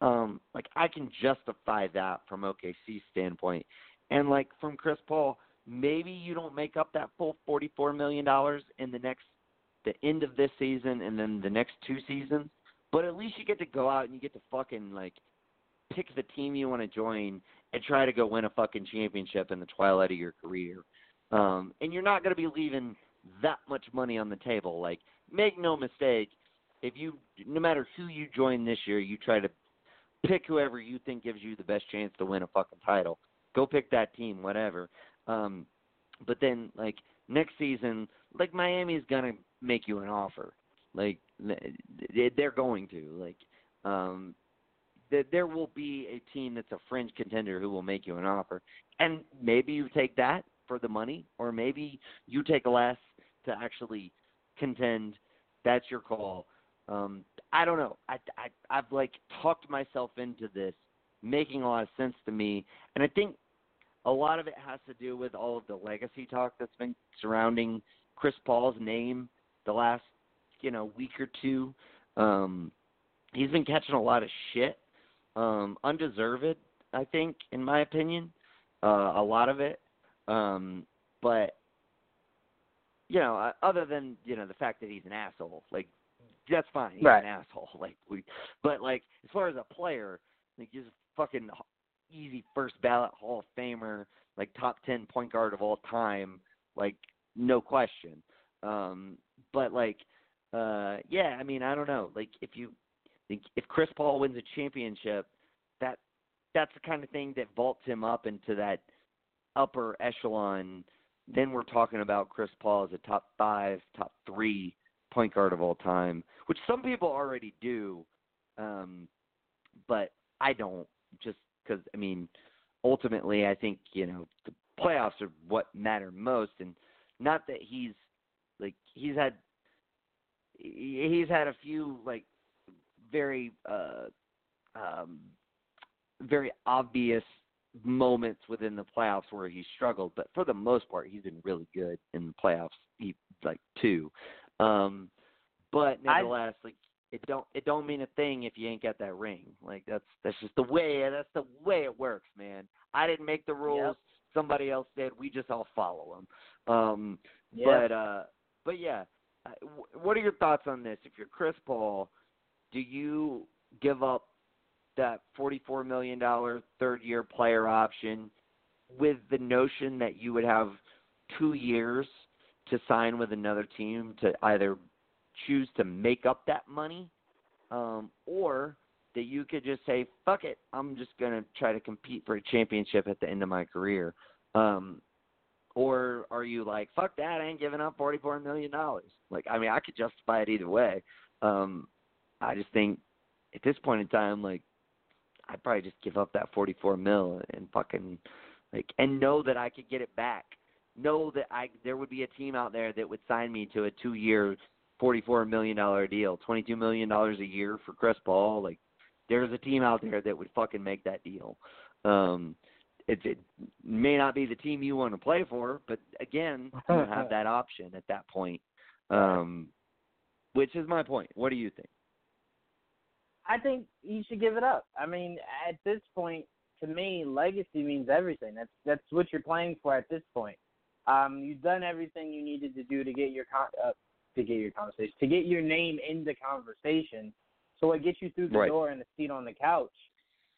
Um, like I can justify that from OKC standpoint, and like from Chris Paul, maybe you don't make up that full forty-four million dollars in the next, the end of this season, and then the next two seasons. But at least you get to go out and you get to fucking like pick the team you want to join and try to go win a fucking championship in the twilight of your career. Um, and you're not going to be leaving that much money on the table. Like, make no mistake, if you, no matter who you join this year, you try to pick whoever you think gives you the best chance to win a fucking title. Go pick that team, whatever. Um, but then, like next season, like Miami's gonna make you an offer. Like they're going to. Like um, there will be a team that's a fringe contender who will make you an offer, and maybe you take that for the money, or maybe you take less to actually contend. That's your call. Um, I don't know. I, I I've like talked myself into this making a lot of sense to me, and I think a lot of it has to do with all of the legacy talk that's been surrounding Chris Paul's name the last you know week or two. Um, he's been catching a lot of shit, um, undeserved, I think, in my opinion, uh, a lot of it. Um, but you know, uh, other than you know the fact that he's an asshole, like that's fine. He's right. an asshole. Like we, but like as far as a player, like he's a fucking easy first ballot Hall of Famer, like top ten point guard of all time, like no question. Um, but like, uh, yeah, I mean, I don't know. Like if you, think if Chris Paul wins a championship, that that's the kind of thing that vaults him up into that upper echelon. Then we're talking about Chris Paul as a top five, top three point guard of all time, which some people already do, um, but I don't. Just because I mean, ultimately, I think you know the playoffs are what matter most, and not that he's like he's had he's had a few like very uh um very obvious moments within the playoffs where he struggled, but for the most part, he's been really good in the playoffs. He like two, um, but nevertheless, I, like it don't it don't mean a thing if you ain't got that ring. Like that's that's just the way that's the way it works, man. I didn't make the rules. Yep. Somebody else did. We just all follow them. Um, yep. But uh, but yeah, what are your thoughts on this? If you're Chris Paul, do you give up that forty-four million dollar third-year player option with the notion that you would have two years to sign with another team to either choose to make up that money, um, or that you could just say, "Fuck it, I'm just gonna try to compete for a championship at the end of my career." Um, or are you like, "Fuck that, I ain't giving up forty-four million dollars"? Like, I mean, I could justify it either way. Um, I just think at this point in time, like, I'd probably just give up that forty-four mil and fucking like, and know that I could get it back. Know that I there would be a team out there that would sign me to a two-year forty-four million dollar deal, twenty-two million dollars a year for Chris Paul. Like, there's a team out there that would fucking make that deal. Um, it, it may not be the team you want to play for, but again, you have that option at that point. Um, which is my point. What do you think? I think you should give it up. I mean, at this point, to me, legacy means everything. That's that's what you're playing for at this point. Um, you've done everything you needed to do to get your con- uh, to get your conversation, to get your name in the conversation. So it gets you through the right. door and a seat on the couch.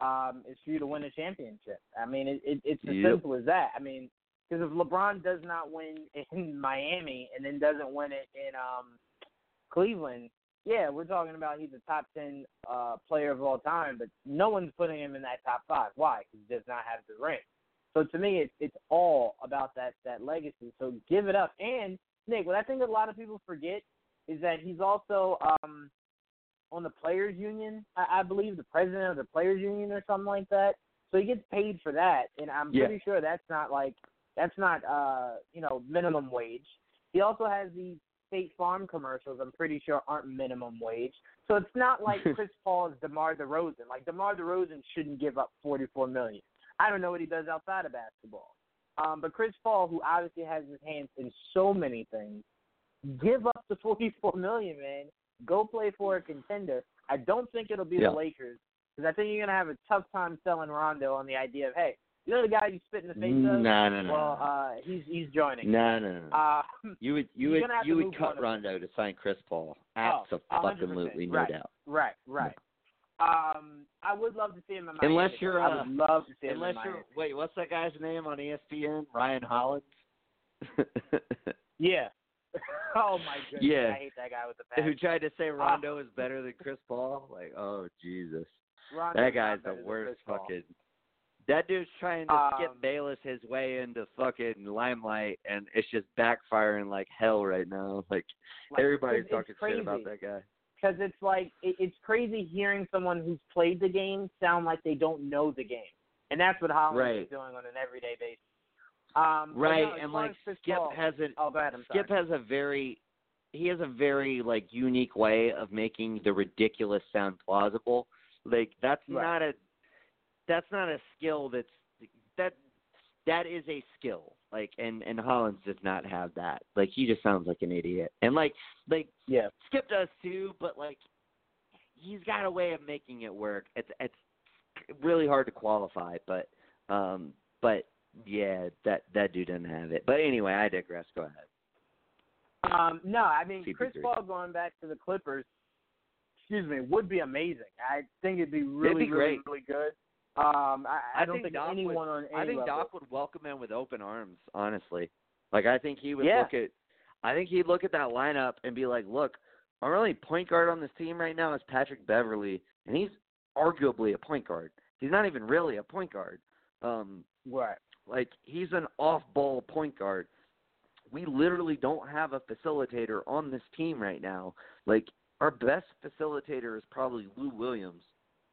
Um, is for you to win a championship. I mean, it, it, it's as yep. simple as that. I mean, because if LeBron does not win in Miami and then doesn't win it in um, Cleveland, yeah, we're talking about he's a top ten uh, player of all time, but no one's putting him in that top five. Why? Because he does not have the ring. So to me, it's it's all about that that legacy. So give it up. And Nick, what I think a lot of people forget is that he's also um, on the players' union. I, I believe the president of the players' union or something like that. So he gets paid for that, and I'm Yeah. pretty sure that's not like that's not uh you know minimum wage. He also has these State Farm commercials. I'm pretty sure aren't minimum wage. So it's not like Chris Paul is DeMar DeRozan. Like DeMar DeRozan shouldn't give up 44 million. I don't know what he does outside of basketball. Um, but Chris Paul, who obviously has his hands in so many things, give up the 44 million, man. Go play for a contender. I don't think it'll be Yeah. the Lakers because I think you're gonna have a tough time selling Rondo on the idea of, hey, you know the guy you spit in the face of? No, no, no. Well, uh, he's he's joining. no, no, no. Uh, you would you would you would cut Rondo to sign Chris Paul. Oh, Absolutely, 100%, no right. doubt. right, right. Um, I would love to see him in Miami. Unless you're, I uh, would love to see him Unless you're wait, what's that guy's name on ESPN? Ryan Hollins. Yeah. oh my goodness, Yeah. I hate that guy with the patch. Who tried to say Rondo is better than Chris Paul? Like, oh Jesus, Rondo's that guy's the worst fucking. That dude's trying to Um, skip Bayless his way into fucking limelight, and it's just backfiring like hell right now. Like Like, everybody's it's- talking shit about that guy. Because it's like it, it's crazy hearing someone who's played the game sound like they don't know the game, and that's what Hollins Right. is doing on an everyday basis. Um, Right, no, and like Skip has an Oh, ahead. Skip sorry. has a very he has a very like unique way of making the ridiculous sound plausible. Like that's Right. not a that's not a skill that's that that is a skill. Like and and Hollins does not have that. Like he just sounds like an idiot. And like like Yeah. Skip does too, but like he's got a way of making it work. It's it's really hard to qualify, but um but yeah, that that dude doesn't have it. But anyway, I digress. Go ahead. Um, no, I mean CP3. Chris Paul going back to the Clippers, excuse me, would be amazing. I think it'd be really, be really, great. really good. Um, I, I, I don't think think, Doc would- anyone on any I think level. Doc would welcome him with open arms, honestly. Like I think he would Yeah. look at I think he'd look at that lineup and be like, Look, our only point guard on this team right now is Patrick Beverley and he's arguably a point guard. He's not even really a point guard. Um right. like he's an off ball point guard. We literally don't have a facilitator on this team right now. Like our best facilitator is probably Lou Williams,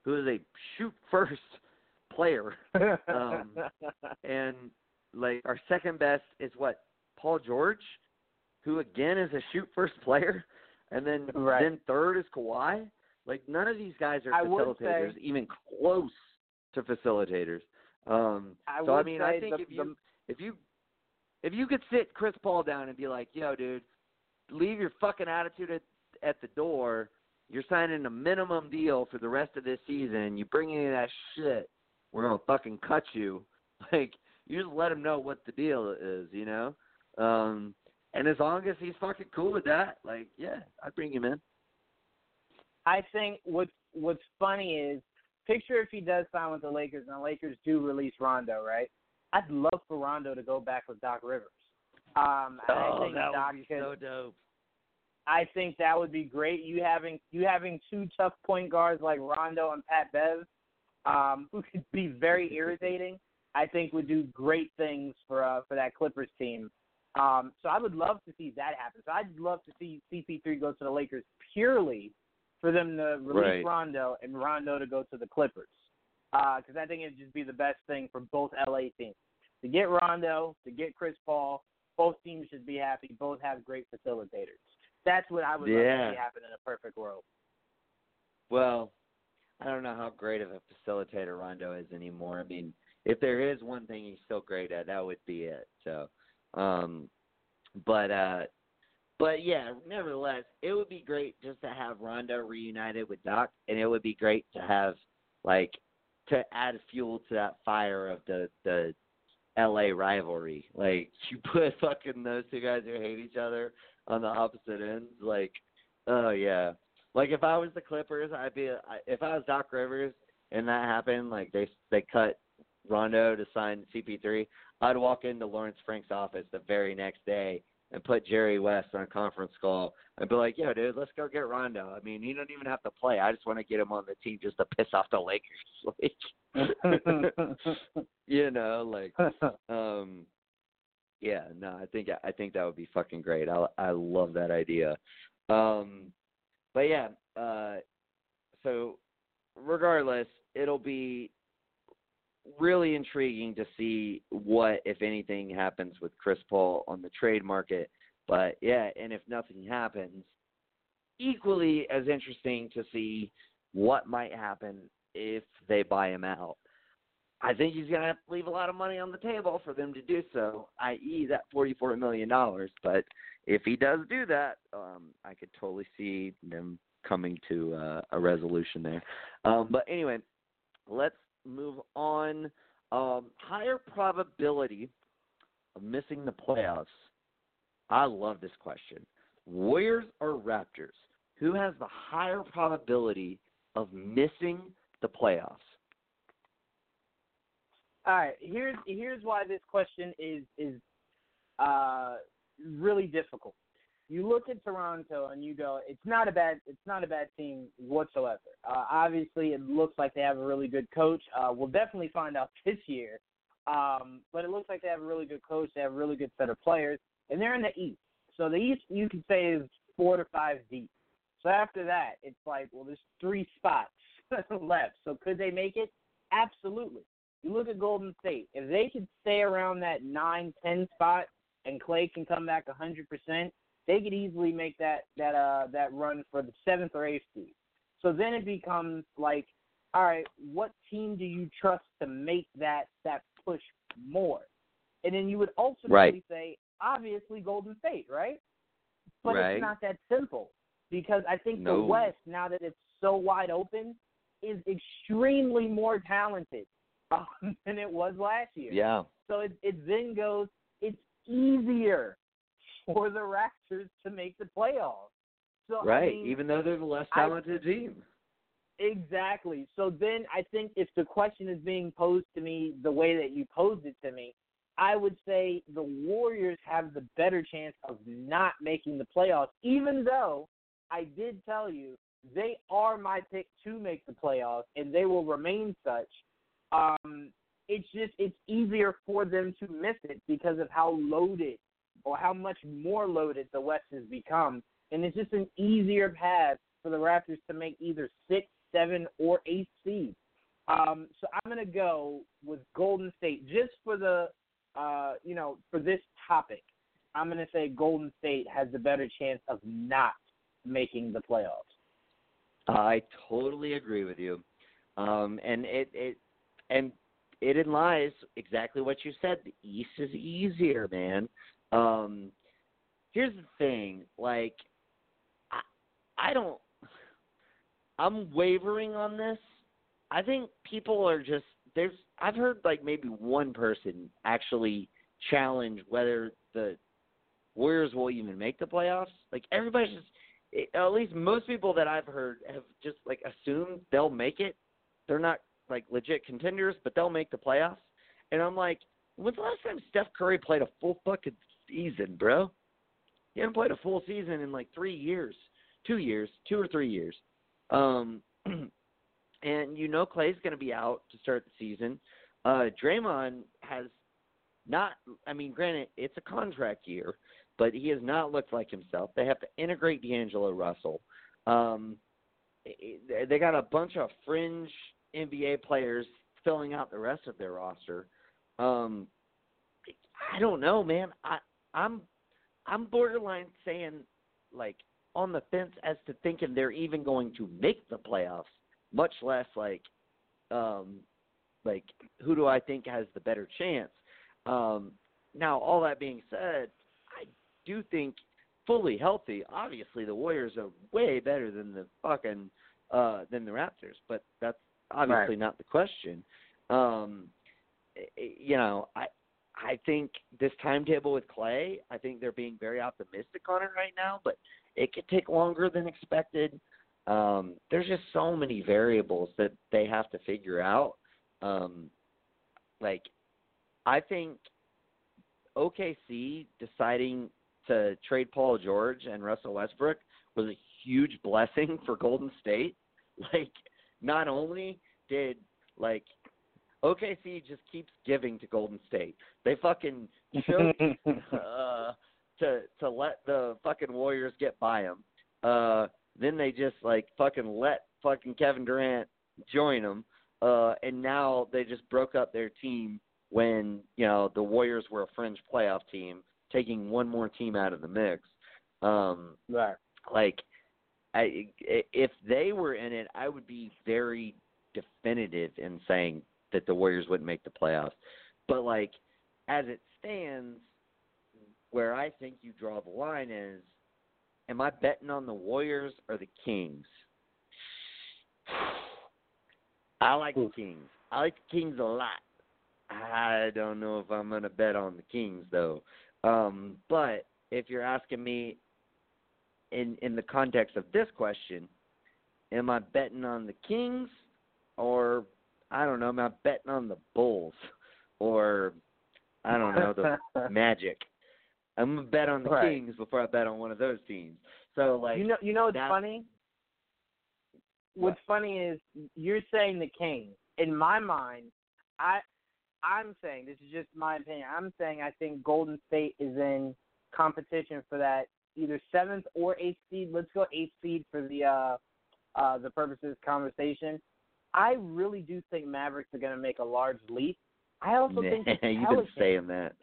who is a shoot first player. Um, and like our second best is what Paul George, who again is a shoot first player, and then Right. then third is Kawhi. Like none of these guys are I facilitators, say- even close to facilitators. Um, I so I mean, I think the- if you the- if you if you could sit Chris Paul down and be like, "Yo, dude, leave your fucking attitude at at the door. You're signing a minimum deal for the rest of this season. You bring any of that shit, we're gonna fucking cut you." Like you just let him know what the deal is, you know. Um, and as long as he's fucking cool with that, like, yeah, I'd bring him in. I think what what's funny is picture if he does sign with the Lakers and the Lakers do release Rondo, right? I'd love for Rondo to go back with Doc Rivers. Um, and I oh, think that Doc would be could, so dope. I think that would be great. You having you having two tough point guards like Rondo and Pat Bev, um, who could be very irritating. I think would do great things for uh, for that Clippers team. Um, so I would love to see that happen. So I'd love to see CP3 go to the Lakers purely for them to release Right. Rondo and Rondo to go to the Clippers. Because I think it'd just be the best thing for both LA teams to get Rondo, to get Chris Paul. Both teams should be happy. Both have great facilitators. That's what I would love to see happen in a perfect world. Well, I don't know how great of a facilitator Rondo is anymore. I mean, if there is one thing he's still great at, that would be it. So, um, but uh, but yeah, nevertheless, it would be great just to have Rondo reunited with Doc, and it would be great to have like to add fuel to that fire of the the L.A. rivalry. Like you put fucking those two guys who hate each other on the opposite ends, like oh yeah. Like if I was the Clippers, I'd be I- if I was Doc Rivers and that happened, like they they cut Rondo to sign CP3, I'd walk into Lawrence Frank's office the very next day and put Jerry West on a conference call and be like, "Yo, dude, let's go get Rondo." I mean, he don't even have to play. I just want to get him on the team just to piss off the Lakers. Like, you know, like, um, yeah, no, I think I think that would be fucking great. I I love that idea. Um, but yeah, uh, so regardless, it'll be really intriguing to see what, if anything, happens with Chris Paul on the trade market. But yeah, and if nothing happens, equally as interesting to see what might happen if they buy him out. I think he's going to have to leave a lot of money on the table for them to do so, i.e., that $44 million. But if he does do that, um, I could totally see them coming to uh, a resolution there. Um, but anyway, let's move on. Um, higher probability of missing the playoffs. I love this question. Warriors or Raptors? Who has the higher probability of missing the playoffs? All right, here's here's why this question is is uh, really difficult. You look at Toronto and you go, it's not a bad it's not a bad team whatsoever. Uh, obviously, it looks like they have a really good coach. Uh, we'll definitely find out this year. Um, but it looks like they have a really good coach. They have a really good set of players, and they're in the East. So the East, you could say, is four to five deep. So after that, it's like, well, there's three spots left. So could they make it? Absolutely. You look at Golden State. If they could stay around that nine, ten spot, and Klay can come back a 100%, they could easily make that that uh that run for the seventh or eighth seed. So then it becomes like, all right, what team do you trust to make that that push more? And then you would ultimately right. say, obviously Golden State, right? But right. it's not that simple because I think no. the West, now that it's so wide open, is extremely more talented um, than it was last year. Yeah. So it it then goes. It's easier for the Raptors to make the playoffs. So right, I mean, even though they're the less talented I, team. Exactly. So then I think if the question is being posed to me the way that you posed it to me, I would say the Warriors have the better chance of not making the playoffs, even though I did tell you they are my pick to make the playoffs and they will remain such. Um, it's just it's easier for them to miss it because of how loaded or how much more loaded the West has become. And it's just an easier path for the Raptors to make either six, seven, or eight seed. Um, so I'm to go with Golden State just for the, uh, you know, for this topic. I'm to say Golden State has the better chance of not making the playoffs. I totally agree with you, um, and it it and it lies exactly what you said. The East is easier, man. Um, here's the thing, like I, I don't I'm wavering on this. I think people are just there's I've heard like maybe one person actually challenge whether the Warriors will even make the playoffs. Like everybody's just at least most people that I've heard have just like assumed they'll make it. They're not like legit contenders, but they'll make the playoffs. And I'm like, when's the last time Steph Curry played a full fucking season, bro. He hasn't played a full season in like three years, two years, two or three years. Um, and you know Klay's going to be out to start the season. Uh, Draymond has not. I mean, granted, it's a contract year, but he has not looked like himself. They have to integrate D'Angelo Russell. Um, they got a bunch of fringe NBA players filling out the rest of their roster. Um, I don't know, man. I I'm I'm borderline saying like on the fence as to thinking they're even going to make the playoffs, much less like um like who do I think has the better chance. Um now all that being said, I do think fully healthy, obviously the Warriors are way better than the fucking uh than the Raptors, but that's obviously right. not the question. Um you know, I I think this timetable with Klay, I think they're being very optimistic on it right now, but it could take longer than expected. Um, there's just so many variables that they have to figure out. Um, like, I think OKC deciding to trade Paul George and Russell Westbrook was a huge blessing for Golden State. Like, not only did like OKC just keeps giving to Golden State. They fucking chose uh, to to let the fucking Warriors get by them. Uh, then they just like fucking let fucking Kevin Durant join them, uh, and now they just broke up their team when you know the Warriors were a fringe playoff team, taking one more team out of the mix. Um, right. Like, I if they were in it, I would be very definitive in saying that the Warriors wouldn't make the playoffs. But like, as it stands, where I think you draw the line is, am I betting on the Warriors or the Kings? I like the Kings. I like the Kings a lot. I don't know if I'm gonna bet on the Kings though. Um, but if you're asking me in in the context of this question, am I betting on the Kings or I don't know, am I betting on the Bulls or I don't know the Magic? I'm gonna bet on the Right. Kings before I bet on one of those teams. So like you know, you know what's funny? What's funny is you're saying the Kings. In my mind, I I'm saying this is just my opinion. I'm saying I think Golden State is in competition for that either seventh or eighth seed. Let's go eighth seed for the uh uh the purposes conversation. I really do think Mavericks are going to make a large leap. I also think the You've been saying that.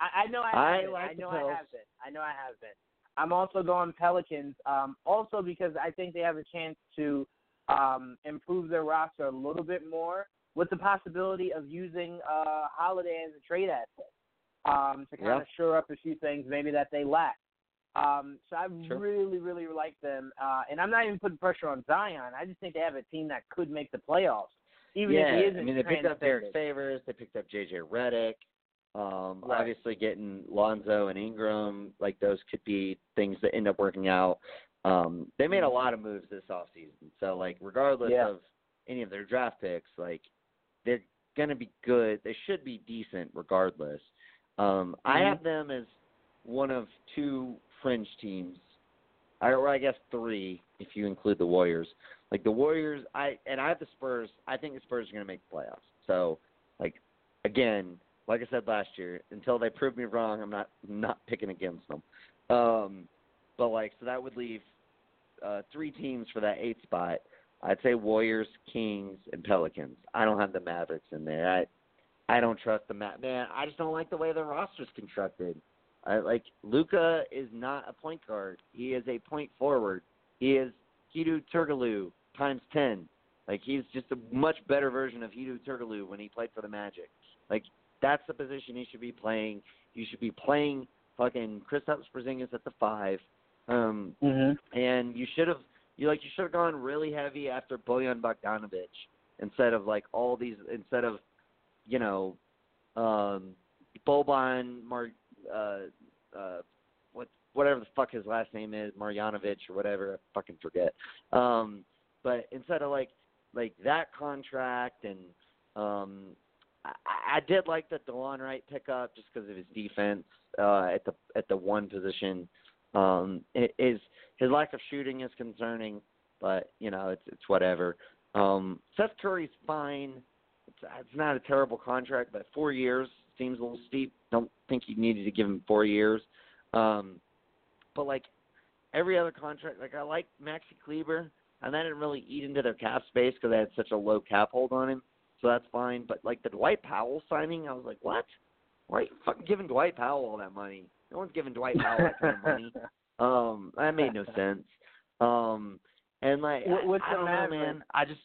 I, I know I, I have like I know I have been. I know I have been. I'm also going Pelicans. Um, also because I think they have a chance to um, improve their roster a little bit more, with the possibility of using uh, Holiday as a trade asset um, to kind Yeah. of shore up a few things maybe that they lack. Um, so I Sure. really, really like them, uh, and I'm not even putting pressure on Zion. I just think they have a team that could make the playoffs, even yeah, if he isn't I mean they picked up Derrick. Favors, they picked up JJ Redick. Um, Right. Obviously, getting Lonzo and Ingram, like those could be things that end up working out. Um, they made a lot of moves this offseason. So, like, regardless Yeah. of any of their draft picks, like they're gonna be good. They should be decent regardless. Um, I Mhm. have them as one of two fringe teams, I- or I guess three if you include the Warriors. Like the Warriors, I and I have the Spurs. I think the Spurs are going to make the playoffs. So, like again, like I said last year, until they prove me wrong, I'm not not picking against them. Um, but like, so that would leave uh, three teams for that eighth spot. I'd say Warriors, Kings, and Pelicans. I don't have the Mavericks in there. I I don't trust the Ma- man. I just don't like the way the roster's constructed. I like Luka is not a point guard. He is a point forward. He is Hedo Turkoglu times ten. Like he's just a much better version of Hedo Turkoglu when he played for the Magic. Like that's the position he should be playing. You should be playing fucking Kristaps Porzingis at the five. Um, Mm-hmm. and you should have you like you should have gone really heavy after Bojan Bogdanovic instead of like all these instead of you know um Boban Mar uh uh what whatever the fuck his last name is Marjanovic or whatever I fucking forget um but instead of like like that contract and um I, I did like the Delon Wright pickup just because of his defense uh at the at the one position um is his lack of shooting is concerning, but you know it's it's whatever. Um, Seth Curry's fine. It's it's not a terrible contract, but four years seems a little steep. Don't think you needed to give him four years. Um, but like every other contract, like I like Maxi Kleber, and that didn't really eat into their cap space because they had such a low cap hold on him, so that's fine. But like the Dwight Powell signing, I was like, what? Why are you fucking giving Dwight Powell all that money? No one's giving Dwight Powell that kind of money. Um, that made no sense. Um, and like What- what's I, I don't know, man. I just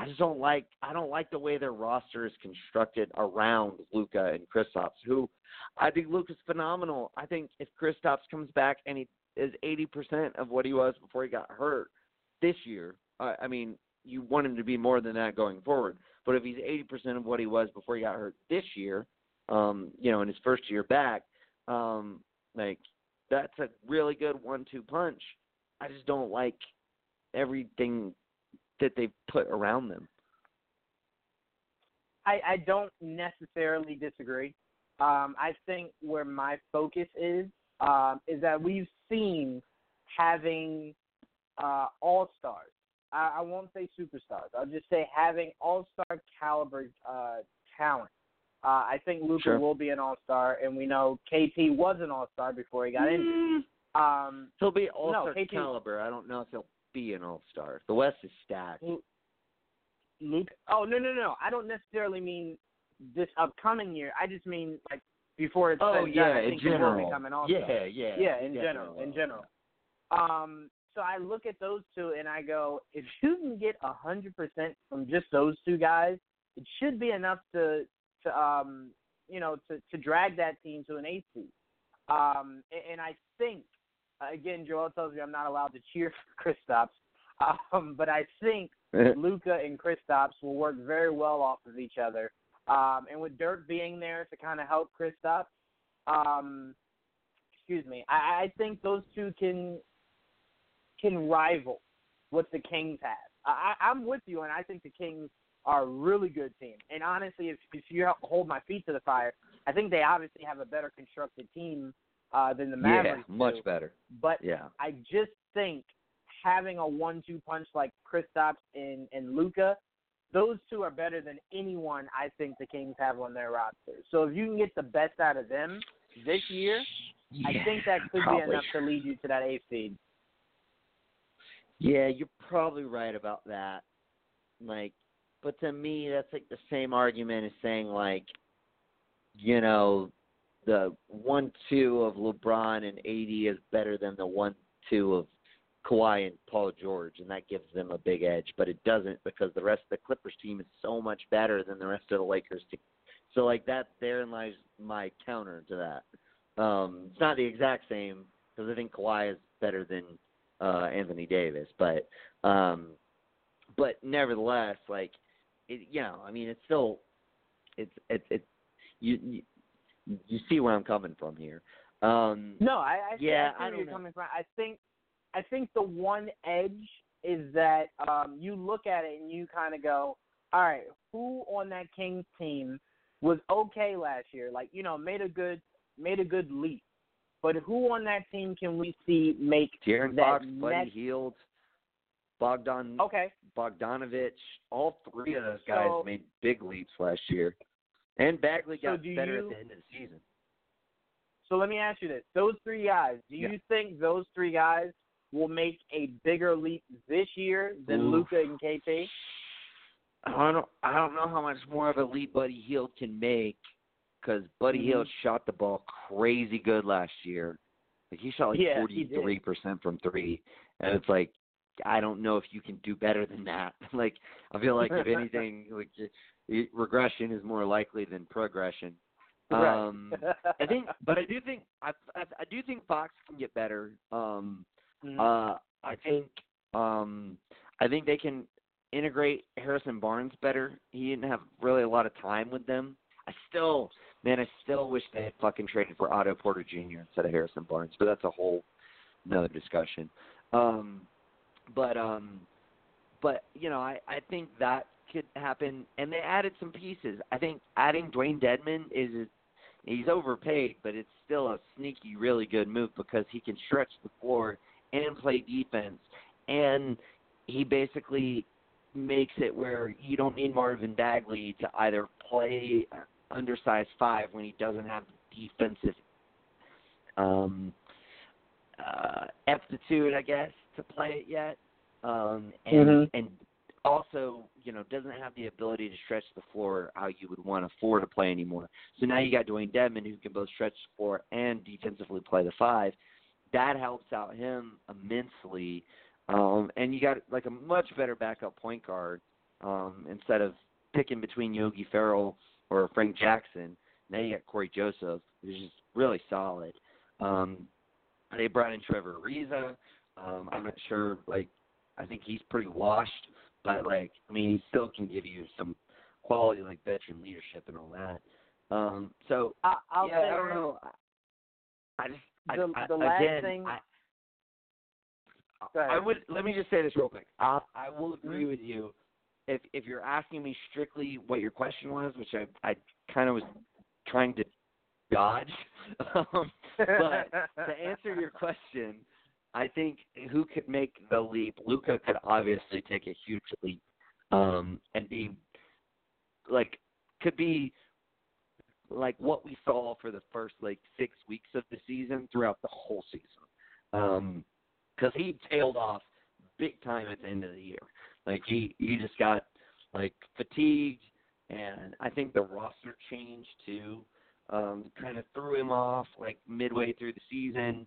I just don't like I don't like the way their roster is constructed around Luka and Kristaps. Who I think Luka's phenomenal. I think if Kristaps comes back and he is eighty percent of what he was before he got hurt this year, I, I mean, you want him to be more than that going forward. But if he's eighty percent of what he was before he got hurt this year, um, you know, in his first year back, um, like that's a really good one-two punch. I just don't like everything that they've put around them. I, I don't necessarily disagree. Um, I think where my focus is um, is that we've seen having uh, all stars. I, I won't say superstars. I'll just say having all star caliber uh, talent. Uh, I think Luka Sure. will be an all star, and we know KP was an all star before he got injured. Um, He'll be all star KP caliber. I don't know if he'll be an all star. The West is stacked. Luke. Oh no no no! I don't necessarily mean this upcoming year. I just mean like before it's Oh yeah, done, I in think he will general. become an all-star. Yeah, yeah. yeah, in definitely general, in general. Um, so I look at those two and I go, if you can get a hundred percent from just those two guys, it should be enough to to um you know to to drag that team to an eighth seed. Um, and, and I think again, Joel tells me I'm not allowed to cheer for Kristaps, um, but I think Luka and Kristaps will work very well off of each other. Um, and with Dirk being there to kind of help Kristaps, um, excuse me, I, I think those two can can rival what the Kings have. I, I'm with you, and I think the Kings are a really good team. And honestly, if if you hold my feet to the fire, I think they obviously have a better constructed team uh, than the yeah, Mavericks. do. much better. But Yeah. I just think having a one-two punch like Kristaps and and Luka, those two are better than anyone I think the Kings have on their roster. So if you can get the best out of them this year, I think that could probably. be enough to lead you to that eighth seed. Yeah, you're probably right about that. Like, but to me, that's like the same argument as saying like, you know, the one-two of LeBron and AD is better than the one-two of Kawhi and Paul George, and that gives them a big edge. But it doesn't because the rest of the Clippers team is so much better than the rest of the Lakers team. So like that, therein lies my counter to that. Um, it's not the exact same because I think Kawhi is better than uh, Anthony Davis, but um, but nevertheless, like it, you know, I mean, it's still it's it's it's you you, you see where I'm coming from here. Um, No, I, I Yeah, I see I don't you're know. coming from. I think I think the one edge is that um you look at it and you kind of go, all right, who on that Kings team was okay last year? Like you know, made a good made a good leap. But who on that team can we see make De'Aaron that Fox, Buddy next? Hield, Bogdan Okay, Bogdanovich, all three of those guys So- made big leaps last year, and Bagley got do better you- at the end of the season. so let me ask you this: those three guys, do you think those three guys will make a bigger leap this year than Luka and KP? I don't I don't know how much more of a leap Buddy Hield can make because Buddy Mhm. Hield shot the ball crazy good last year. Like he shot like Yeah, forty three percent from three, and it's like I don't know if you can do better than that. like I feel like if anything, like regression is more likely than progression. Right. Um, I think, but I do think I, I I do think Fox can get better. Um, Mhm. uh, I think um, I think they can integrate Harrison Barnes better. He didn't have really a lot of time with them. I still, man, I still wish they had fucking traded for Otto Porter Jr. instead of Harrison Barnes, but that's a whole another discussion. Um, but um, but you know, I I think that could happen, and they added some pieces. I think adding Dewayne Dedmon is he's overpaid, but it's still a sneaky, really good move because he can stretch the floor and play defense, and he basically makes it where you don't need Marvin Bagley to either play undersized five when he doesn't have defensive um, uh, aptitude, I guess, to play it yet, um, and Mhm. and also you know doesn't have the ability to stretch the floor how you would want a four to play anymore. So now you got Dewayne Dedmon who can both stretch the floor and defensively play the five. That helps out him immensely. Um, and you got like a much better backup point guard um, instead of picking between Yogi Ferrell or Frank Jackson. Now you got Cory Joseph, who's just really solid. Um, they brought in Trevor Ariza. Um, I'm not sure, like, I think he's pretty washed, but like, I mean, he still can give you some quality like veteran leadership and all that. Um, so I, I'll yeah, say I don't know. I, I just I, The- I, the last again, thing- I, I would let me just say this real quick. I I will agree Mm-hmm. with you. If if you're asking me strictly what your question was, which I I kind of was trying to dodge, um, but to answer your question, I think who could make the leap? Luka could obviously take a huge leap, um, and be like could be like what we saw for the first like six weeks of the season throughout the whole season. Um, because he tailed off big time at the end of the year. Like he he just got like fatigued, and I think the roster change too um, kind of threw him off like midway through the season,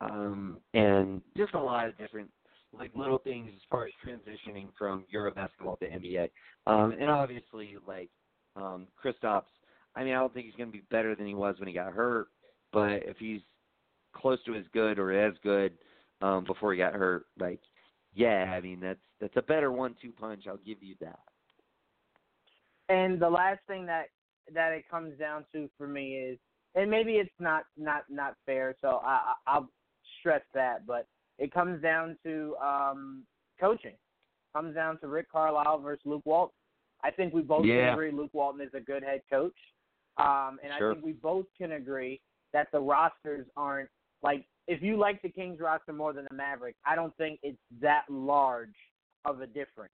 um, and just a lot of different like little things as far as transitioning from Euro basketball to NBA. Um, and obviously, like um, Kristaps, I mean, I don't think he's going to be better than he was when he got hurt, but if he's close to as good or as good um, before he got hurt, like, yeah, I mean, that's that's a better one-two punch. I'll give you that. And the last thing that that it comes down to for me is, and maybe it's not not not fair, so I, I'll stress that, but it comes down to um, coaching. comes down to Rick Carlisle versus Luke Walton. I think we both yeah. can agree Luke Walton is a good head coach, um, and sure. I think we both can agree that the rosters aren't like. If you like the Kings roster more than the Mavericks, I don't think it's that large of a difference.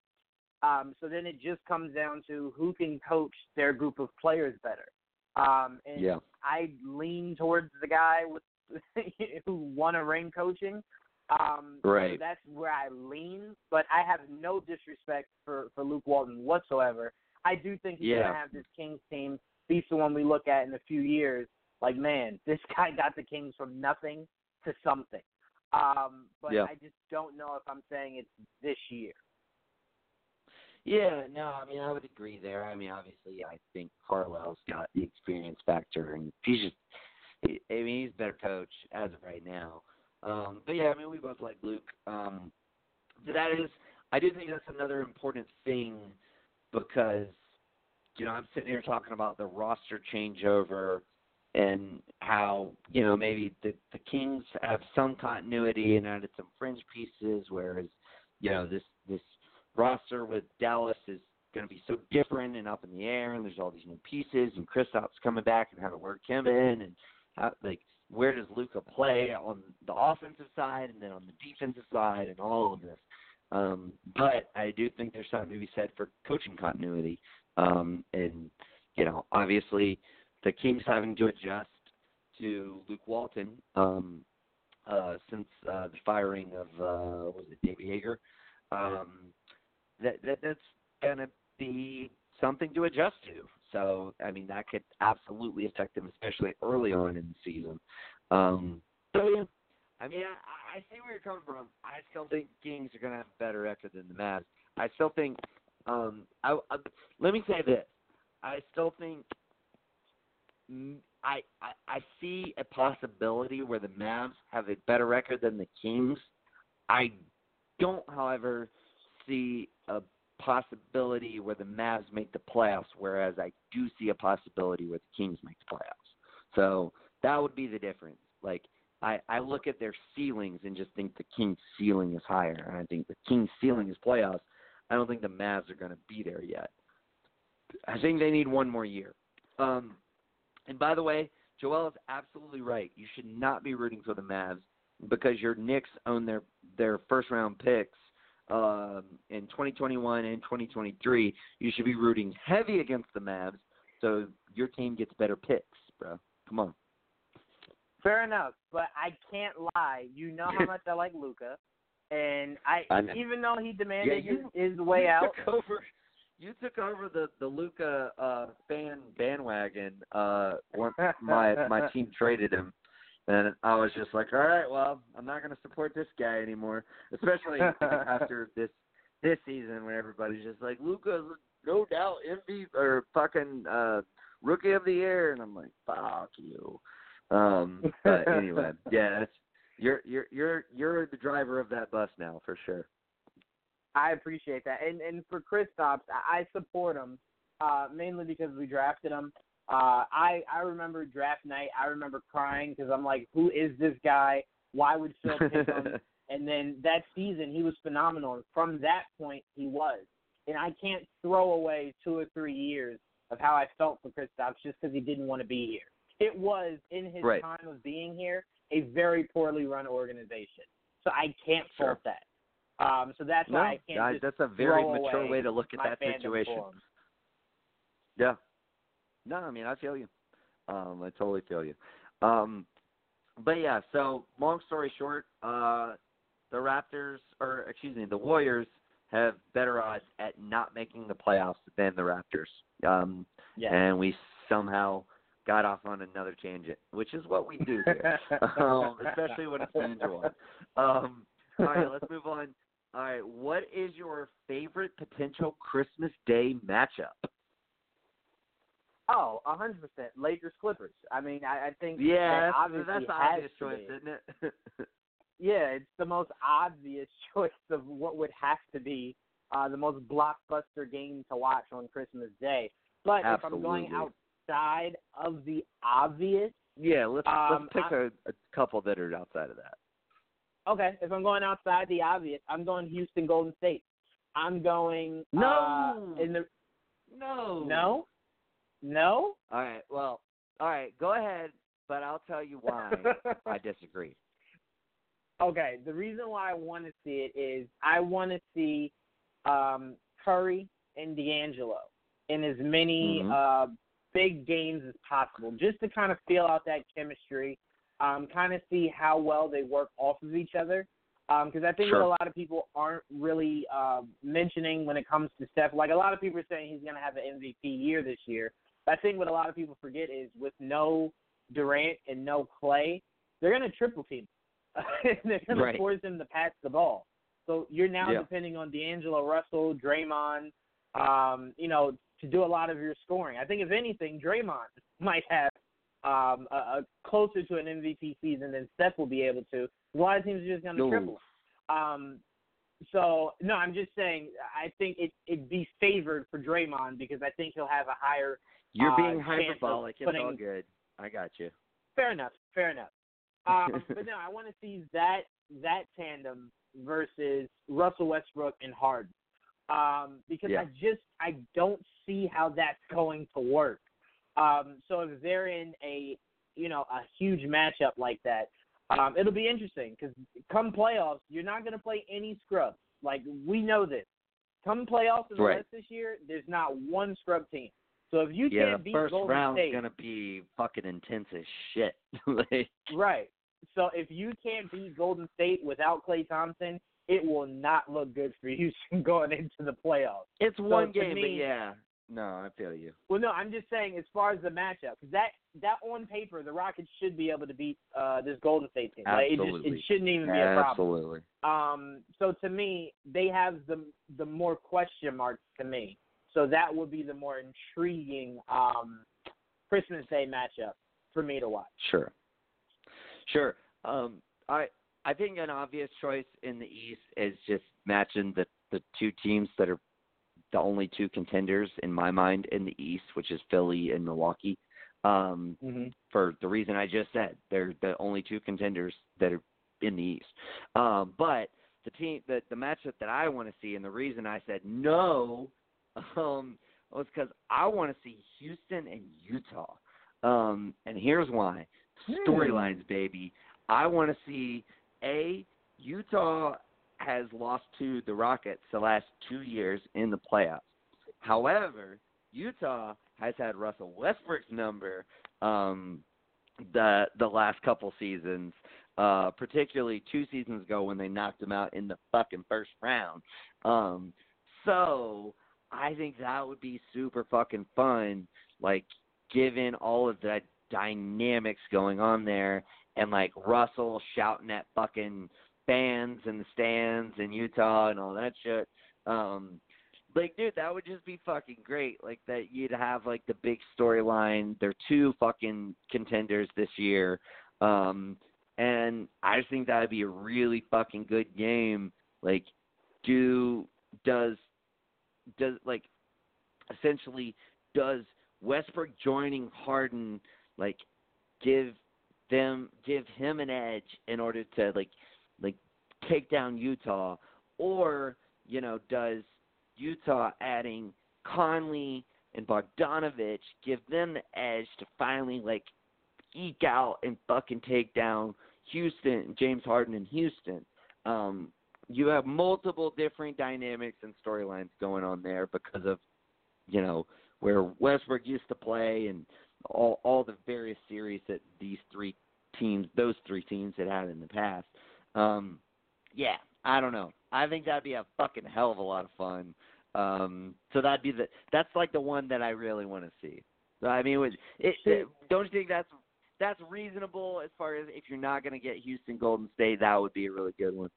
Um, so then it just comes down to who can coach their group of players better. Um, and yeah. I lean towards the guy with who won a ring coaching. Um, right. So that's where I lean, but I have no disrespect for for Luke Walton whatsoever. I do think he's yeah. gonna have this Kings team be the one we look at in a few years. Like, man, this guy got the Kings from nothing to something. Um, but yeah. I just don't know if I'm saying it's this year. Yeah, no, I mean I would agree there. I mean, obviously, I think Carlisle's got the experience factor, and he's just, I mean, he's a better coach as of right now. Um, but yeah, I mean, we both like Luke. Um, but that is, I do think that's another important thing because, you know, I'm sitting here talking about the roster changeover and how you know maybe the the Kings have some continuity and added some fringe pieces, whereas you know this this roster with Dallas is going to be so different and up in the air, and there's all these new pieces, and Kristaps coming back and how to work him in, and how, like where does Luka play on the offensive side and then on the defensive side, and all of this. Um, but I do think there's something to be said for coaching continuity, um, and you know, obviously, the Kings having to adjust to Luke Walton um, uh, since uh, the firing of uh, was it Dave Joerger. Um, that, that that's to be something to adjust to. So, I mean, that could absolutely affect them, especially early on in the season. Um, so, yeah, I mean, I, I see where you're coming from. I still think Kings are going to have a better record than the Mavs. I still think. Um, I, I let me say this. I still think. I, I I see a possibility where the Mavs have a better record than the Kings. I don't, however, see a possibility where the Mavs make the playoffs, whereas I do see a possibility where the Kings make the playoffs. So that would be the difference. Like I, I look at their ceilings and just think the Kings' ceiling is higher, and I think the Kings' ceiling is playoffs. I don't think the Mavs are to be there yet. I think they need one more year. Um, and by the way, Joel is absolutely right. You should not be rooting for the Mavs because your Knicks own their their first round picks um, in 2021 and 2023, you should be rooting heavy against the Mavs so your team gets better picks, bro. Come on. Fair enough, but I can't lie. You know how much I like Luka, and I, I even though he demanded yeah, you, his, his way you out. Took over, you took over the the Luka uh, fan bandwagon uh, once my my team traded him. And I was just like, all right, well, I'm not going to support this guy anymore, especially after this this season when everybody's just like, Luka's no doubt MVP or fucking uh, rookie of the year, and I'm like, fuck you. Um, but anyway, yeah, that's, you're you're you're you're the driver of that bus now for sure. I appreciate that, and and for Kristaps, I support him uh, mainly because we drafted him. Uh, I I remember draft night. I remember crying because I'm like, who is this guy? Why would Phil pick him? and then that season, he was phenomenal. And from that point, he was. And I can't throw away two or three years of how I felt for Kristaps just because he didn't want to be here. it was in his Right. time of being here a very poorly run organization. So I can't Sure. fault that. Um, so that's no, why I can't that's a very mature way to look at that situation. Yeah. No, I mean I feel you. Um, I totally feel you. Um, but yeah, so long story short, uh, the Raptors, or excuse me, the Warriors have better odds at not making the playoffs than the Raptors. Um, Yeah. and we somehow got off on another tangent, which is what we do here, um, especially when it's an injury. Um, all right, let's move on. All right, what is your favorite potential Christmas Day matchup? Oh, a hundred percent. Lakers Clippers. I mean, I, I think Yeah, that that's, the obvious choice, be. isn't it? Yeah, it's the most obvious choice of what would have to be uh, the most blockbuster game to watch on Christmas Day. But if I'm going outside of the obvious, yeah, let's Um, let's pick a, a couple that are outside of that. okay, if I'm going outside the obvious, I'm going Houston Golden State. I'm going No! uh, in the No. no, no. All right. Well, all right. Go ahead, but I'll tell you why I disagree. Okay, the reason why I want to see it is I want to see um, Curry and D'Angelo in as many Mhm. uh, big games as possible, just to kind of feel out that chemistry, um, kind of see how well they work off of each other. Because I think Sure. what a lot of people aren't really uh, mentioning when it comes to Steph, like a lot of people are saying he's going to have an MVP year this year. I think what a lot of people forget is with no Durant and no Klay, they're going to triple team. they're going Right. to force him to pass the ball. So you're now Yeah. depending on D'Angelo Russell, Draymond, um, you know, to do a lot of your scoring. I think if anything, Draymond might have um, a, a closer to an MVP season than Steph will be able to. A lot of teams are just going to triple. Um, so no, I'm just saying. I think it it'd be favored for Draymond because I think he'll have a higher. You're uh, being of hyperbolic. It's all good. I got you. Fair enough. Fair enough. Um, but no, I want to see that that tandem versus Russell Westbrook and Harden, um, because Yeah. I just I don't see how that's going to work. Um, so if they're in a you know a huge matchup like that, um, it'll be interesting because come playoffs, you're not going to play any scrubs. Like we know this. Come playoffs in the Right. West this year, there's not one scrub team. So if you yeah, can't the beat first Golden round's State, gonna be fucking intense as shit. like, Right. So if you can't beat Golden State without Klay Thompson, it will not look good for Houston going into the playoffs. it's one to game, but yeah. No, I feel you. Well, no, I'm just saying as far as the matchup, because that that on paper, the Rockets should be able to beat uh, this Golden State team. Like, it just Absolutely. it shouldn't even be a problem. Absolutely. Um, so to me, they have the the more question marks to me. So that would be the more intriguing um, Christmas Day matchup for me to watch. Sure. Sure. Um, I I think an obvious choice in the East is just matching the the two teams that are the only two contenders in my mind in the East, which is Philly and Milwaukee. Um, Mm-hmm. for the reason I just said, they're the only two contenders that are in the East. Um, but the team, the the matchup that I want to see, and the reason I said no, um, was because I want to see Houston and Utah. Um, and here's why: storylines, baby. I want to see a Utah has lost to the Rockets the last two years in the playoffs. However, Utah has had Russell Westbrook's number um, the the last couple seasons, uh, particularly two seasons ago when they knocked him out in the fucking first round. Um, so I think that would be super fucking fun, like given all of the dynamics going on there, and like Russell shouting at fucking fans in the stands in Utah and all that shit. Um, like, dude, that would just be fucking great. Like that, you'd have like the big storyline. They're two fucking contenders this year, um, and I just think that would be a really fucking good game. Like, do does does like essentially does Westbrook joining Harden like give them give him an edge in order to like like take down Utah or you know does Utah adding Conley and Bogdanovic give them the edge to finally like eke out and fucking take down Houston, James Harden in Houston. Um, you have multiple different dynamics and storylines going on there because of, you know, where Westbrook used to play and all all the various series that these three teams, those three teams had had in the past. Um, yeah, I don't know. I think that'd be a fucking hell of a lot of fun. Um, so that'd be the that's like the one that I really want to see. So, I mean, it, it, it, don't you think that's that's reasonable as far as if you're not going to get Houston Golden State, that would be a really good one.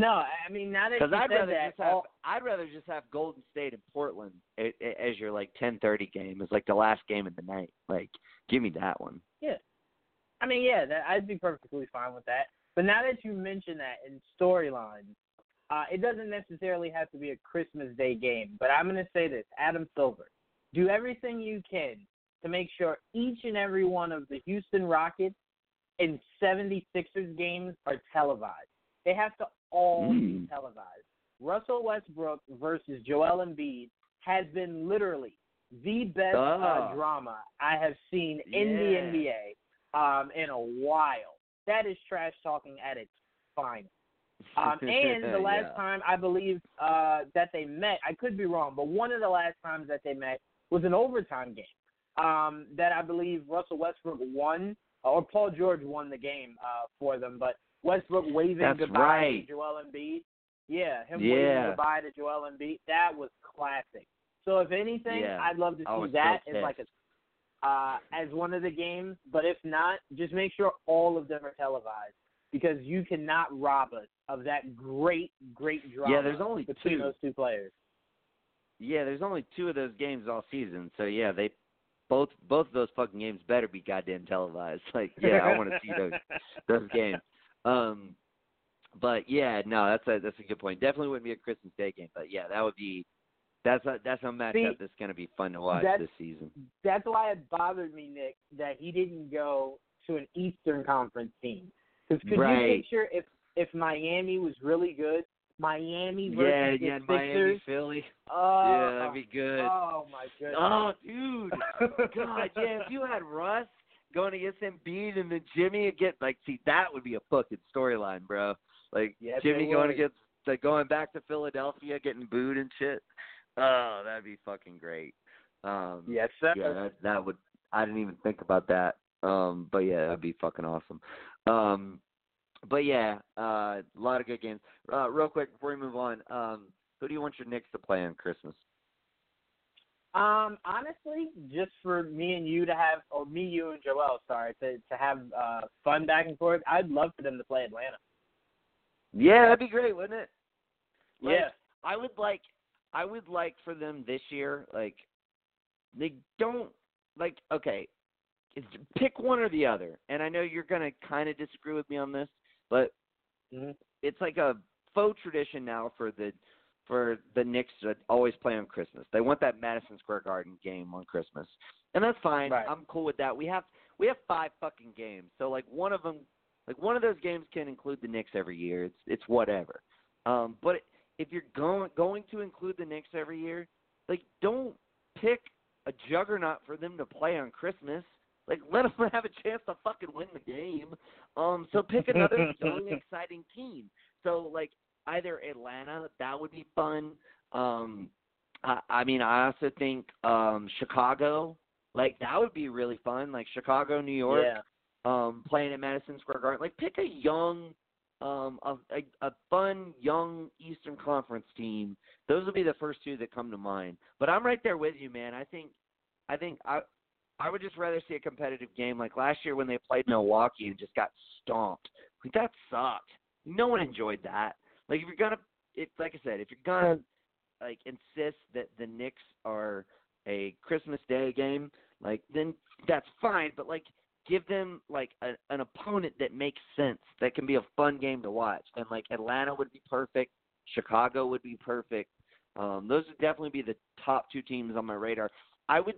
No, I mean now that you I'd rather that, just have all, I'd rather just have Golden State and Portland as your like 10:30 game, as like the last game of the night. Like, give me that one. Yeah, I mean, yeah, that, I'd be perfectly fine with that. But now that you mention that in storylines, uh, it doesn't necessarily have to be a Christmas Day game. But I'm going to say this Adam Silver, do everything you can to make sure each and every one of the Houston Rockets and 76ers games are televised. They have to all be Mm. televised. Russell Westbrook versus Joel Embiid has been literally the best uh, Ah. drama I have seen in the NBA um, in a while. That is trash talking at its finest. Um, and the last Yeah. time I believe uh, that they met, I could be wrong, but one of the last times that they met was an overtime game. Um, that I believe Russell Westbrook won, or Paul George won the game uh, for them, but Westbrook waving That's goodbye right. to Joel Embiid. Yeah, him Yeah. waving goodbye to Joel Embiid. That was classic. So if anything, Yeah. I'd love to see was that so as like a uh, as one of the games. But if not, just make sure all of them are televised because you cannot rob us of that great, great drama Yeah, there's only between two. those two players. Yeah, there's only two of those games all season. So yeah, they both both of those fucking games better be goddamn televised. Like, yeah, I want to see those those games. Um, but yeah, no, that's a that's a good point. Definitely wouldn't be a Christmas Day game, but yeah, that would be that's a that's a matchup See, that's going to be fun to watch this season. That's why it bothered me, Nick, that he didn't go to an Eastern Conference team. Because could Right. you picture if if Miami was really good, Miami versus Yeah, the yeah, Sixers? Miami, Philly. Oh, yeah, that'd be good. Oh my goodness. Oh, dude. God, yeah, if you had Russ going against Embiid and then Jimmy again, like, see, that would be a fucking storyline, bro. Like Yes, Jimmy going against, like, going back to Philadelphia, getting booed and shit. Oh, that'd be fucking great. Um, yes, sir. yeah, that that would. I didn't even think about that. Um, but yeah, that'd be fucking awesome. Um, but yeah, uh, a lot of good games. Uh, real quick before we move on, um, who do you want your Knicks to play on Christmas? Um, honestly, just for me and you to have, or me, you, and Joel, sorry, to to have uh fun back and forth. I'd love for them to play Atlanta. Yeah, that'd be great, wouldn't it? Like, yeah. I would like I would like for them this year, like they don't like okay, it's, pick one or the other. And I know you're gonna kind of disagree with me on this, but Mhm. it's like a faux tradition now for the for the Knicks to always play on Christmas. They want that Madison Square Garden game on Christmas, and that's fine. Right. I'm cool with that. We have we have five fucking games, so like one of them, like one of those games can include the Knicks every year. It's it's whatever. Um, but if you're going going to include the Knicks every year, like don't pick a juggernaut for them to play on Christmas. Like let them have a chance to fucking win the game. Um, so pick another young, exciting team. So like either Atlanta, that would be fun. Um, I, I mean, I also think um Chicago, like that would be really fun. Like Chicago, New York, Yeah. um, playing at Madison Square Garden. Like pick a young, um, a, a a fun young Eastern Conference team. Those would be the first two that come to mind. But I'm right there with you, man. I think, I think I. I would just rather see a competitive game like last year when they played Milwaukee and just got stomped. Like that sucked. No one enjoyed that. Like if you're gonna, if like I said, if you're gonna like insist that the Knicks are a Christmas Day game, like then that's fine. But like give them like a, an opponent that makes sense, that can be a fun game to watch. And like Atlanta would be perfect, Chicago would be perfect. Um, those would definitely be the top two teams on my radar. I would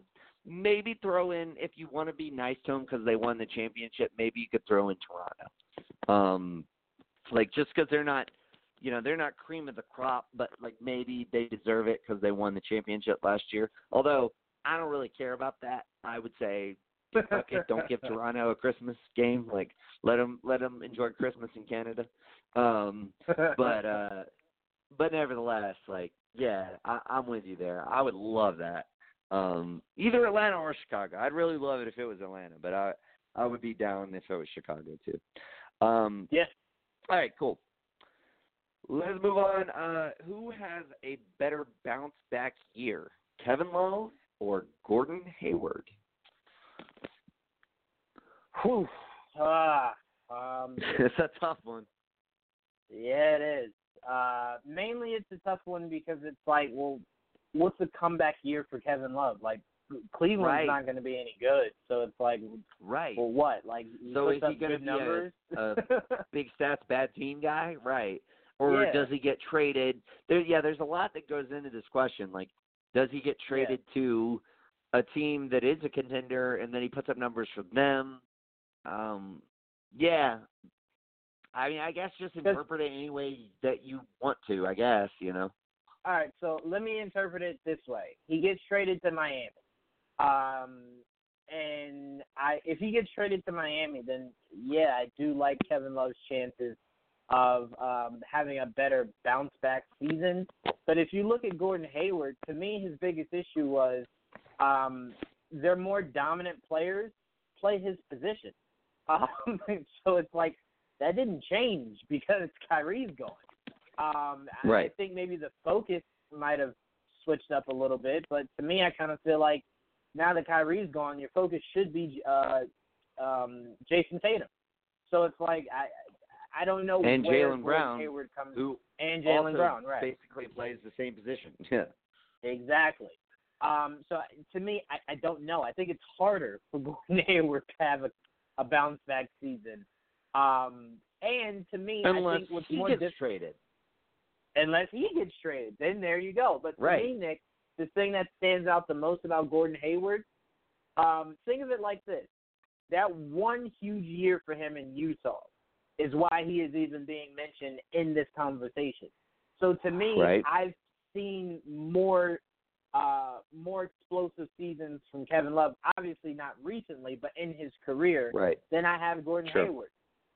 maybe throw in if you want to be nice to them because they won the championship. Maybe you could throw in Toronto, um, like just because they're not, you know, they're not cream of the crop, but like maybe they deserve it because they won the championship last year. Although I don't really care about that. I would say okay, don't give Toronto a Christmas game. Like let them let them enjoy Christmas in Canada. Um, but uh, but nevertheless, like yeah, I, I'm with you there. I would love that. Um, either Atlanta or Chicago. I'd really love it if it was Atlanta, but I I would be down if it was Chicago too. Um, yeah. All right, cool. Let's move on. Uh, who has a better bounce back year, Kevin Love or Gordon Hayward? Whew. Ah, um, it's a tough one. Yeah, it is. Uh, mainly, it's a tough one because it's like, well, what's the comeback year for Kevin Love? Like, Cleveland's right. not going to be any good, so it's like, right. Well, what? Like, so is he going to be numbers? a, a big stats bad team guy? Right. Or yeah. does he get traded? There, yeah, there's a lot that goes into this question. Like, does he get traded yeah. to a team that is a contender, and then he puts up numbers for them? Um, yeah. I mean, I guess just interpret it any way that you want to. I guess you know. All right, so let me interpret it this way: he gets traded to Miami, um, and I if he gets traded to Miami, then yeah, I do like Kevin Love's chances of um, having a better bounce back season. But if you look at Gordon Hayward, to me, his biggest issue was um, they're more dominant players play his position. Um, so it's like that didn't change because Kyrie's gone. Um, right. I think maybe the focus might have switched up a little bit, but to me, I kind of feel like now that Kyrie's gone, your focus should be uh, um, Jayson Tatum. So it's like I I don't know and where Jaylen Brown, Hayward comes who and Jaylen Brown, right? Basically plays the same position. Yeah. Exactly. Um, so to me, I, I don't know. I think it's harder for Gordon Hayward to have a, a bounce back season. Um, and to me, unless I think what's he more gets diff- traded, unless he gets traded, then there you go. But to right. me, Nick, the thing that stands out the most about Gordon Hayward, um, think of it like this: that one huge year for him in Utah is why he is even being mentioned in this conversation. So to me, right. I've seen more uh, more explosive seasons from Kevin Love. Obviously, not recently, but in his career, right. than I have Gordon True. Hayward.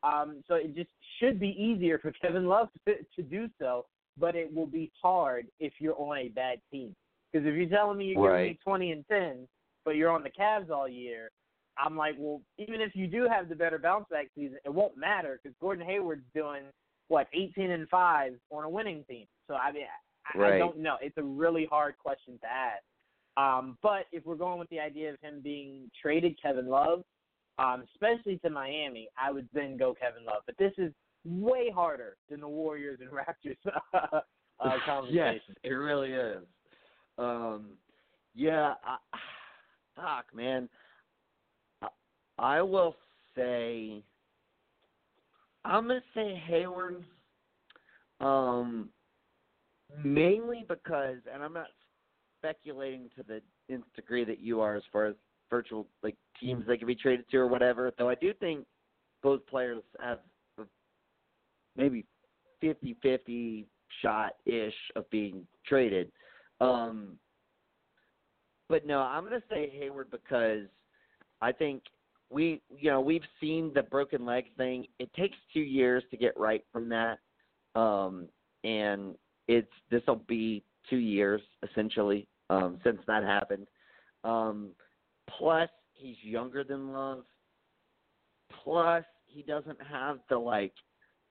Um, so it just should be easier for Kevin Love to, to do so, but it will be hard if you're on a bad team. Because if you're telling me you're right. giving me 20 and 10, but you're on the Cavs all year, I'm like, well, even if you do have the better bounce back season, it won't matter because Gordon Hayward's doing what 18 and five on a winning team. So I mean, I, right. I don't know. It's a really hard question to ask. Um, but if we're going with the idea of him being traded, Kevin Love, um, especially to Miami, I would then go Kevin Love. But this is way harder than the Warriors and Raptors uh, conversation. yes, it really is. Um, yeah, I, fuck, man. I, will say, I'm gonna say Hayward. Um, mainly because, and I'm not speculating to the nth degree that you are as far as virtual like teams they can be traded to or whatever. Though I do think both players have maybe 50-50 shot ish of being traded. Um, but no, I'm to say Hayward because I think we, you know, we've seen the broken leg thing. It takes two years to get right from that, um, and it's this will be two years essentially um, since that happened. Um, plus, he's younger than Love. Plus, he doesn't have the like.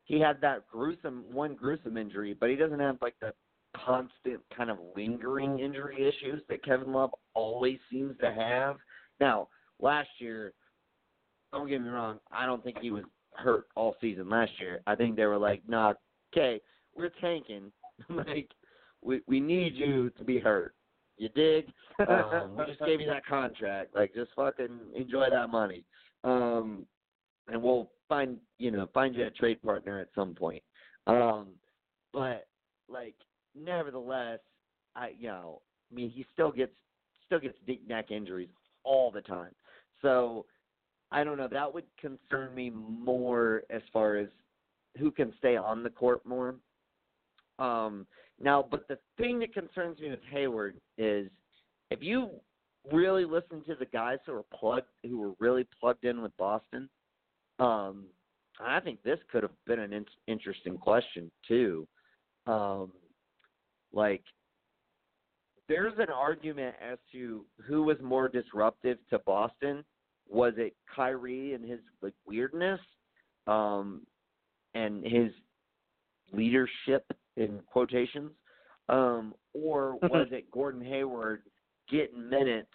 He had that gruesome one gruesome injury, but he doesn't have like the constant kind of lingering injury issues that Kevin Love always seems to have. Now, last year, don't get me wrong, I don't think he was hurt all season last year. I think they were like, "Nah, okay, we're tanking. like, we we need you to be hurt. You dig? Um, we just gave you that contract. Like, just fucking enjoy that money. Um, and we'll find you know find you a trade partner at some point. Um, but like, nevertheless, I you know, I mean, he still gets still gets deep neck injuries all the time. So I don't know. That would concern me more as far as who can stay on the court more. Um, now, but the thing that concerns me with Hayward is if you really listened to the guys who were plugged, who were really plugged in with Boston, um, I think this could have been an in- interesting question too. Um, like, there's an argument as to who was more disruptive to Boston. Was it Kyrie and his like weirdness, um, and his leadership in quotations, um, or was it Gordon Hayward getting minutes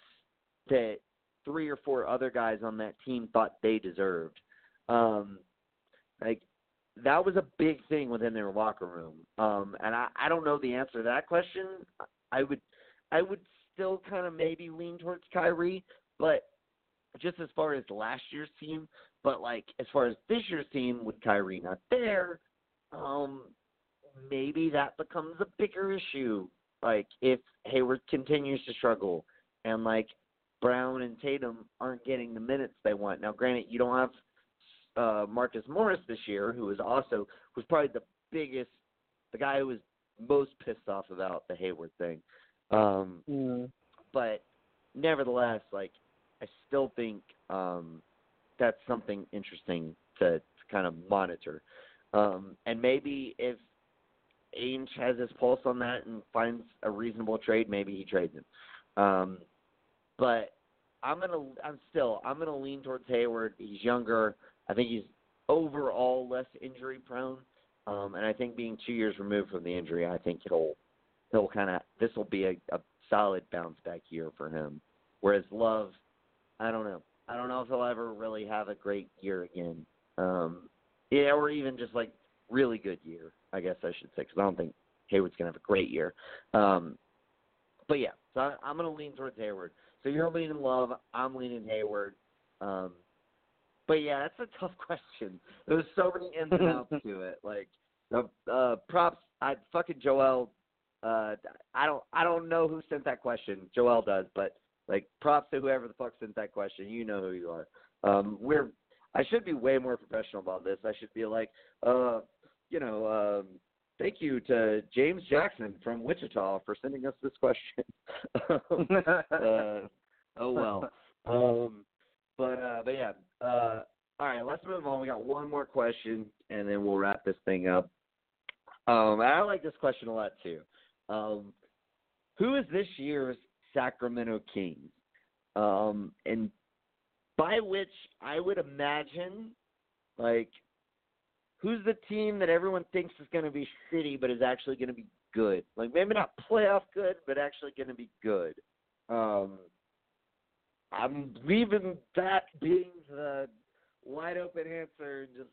that three or four other guys on that team thought they deserved? Um, like that was a big thing within their locker room. Um, and I, I don't know the answer to that question. I would I would still kind of maybe lean towards Kyrie, but just as far as last year's team, but like as far as this year's team with Kyrie not there, um, maybe that becomes a bigger issue. Like if Hayward continues to struggle and like Brown and Tatum aren't getting the minutes they want. Now, granted, you don't have uh, Marcus Morris this year, who was also was probably the biggest, the guy who was most pissed off about the Hayward thing. Um, mm. But nevertheless, like I still think um, that's something interesting to, to kind of monitor. Um, and maybe if Ainge has his pulse on that and finds a reasonable trade, maybe he trades him. Um, but I'm gonna, I'm still, I'm gonna lean towards Hayward. He's younger. I think he's overall less injury prone. Um, and I think being two years removed from the injury, I think he'll he'll kind of this will be a, a solid bounce back year for him. Whereas Love, I don't know. I don't know if he'll ever really have a great year again. Um, yeah, or even just like really good year, I guess I should say, because I don't think Hayward's gonna have a great year. Um, but yeah, so I, I'm gonna lean towards Hayward. So you're leaning Love, I'm leaning Hayward. Um, but yeah, that's a tough question. There's so many ins and outs to it. Like, uh, uh, props. I fucking Joel. Uh, I don't. I don't know who sent that question. Joel does, but like, props to whoever the fuck sent that question. You know who you are. Um, we're. I should be way more professional about this. I should be like, uh, you know, um, thank you to James Jackson from Wichita for sending us this question. uh, oh well. Um, but uh, but yeah. Uh, all right, let's move on. We got one more question, and then we'll wrap this thing up. Um, I like this question a lot too. Um, who is this year's Sacramento Kings? Um, and by which I would imagine, like, who's the team that everyone thinks is going to be shitty, but is actually going to be good? Like, maybe not playoff good, but actually going to be good. Um, I'm leaving that being the wide open answer and just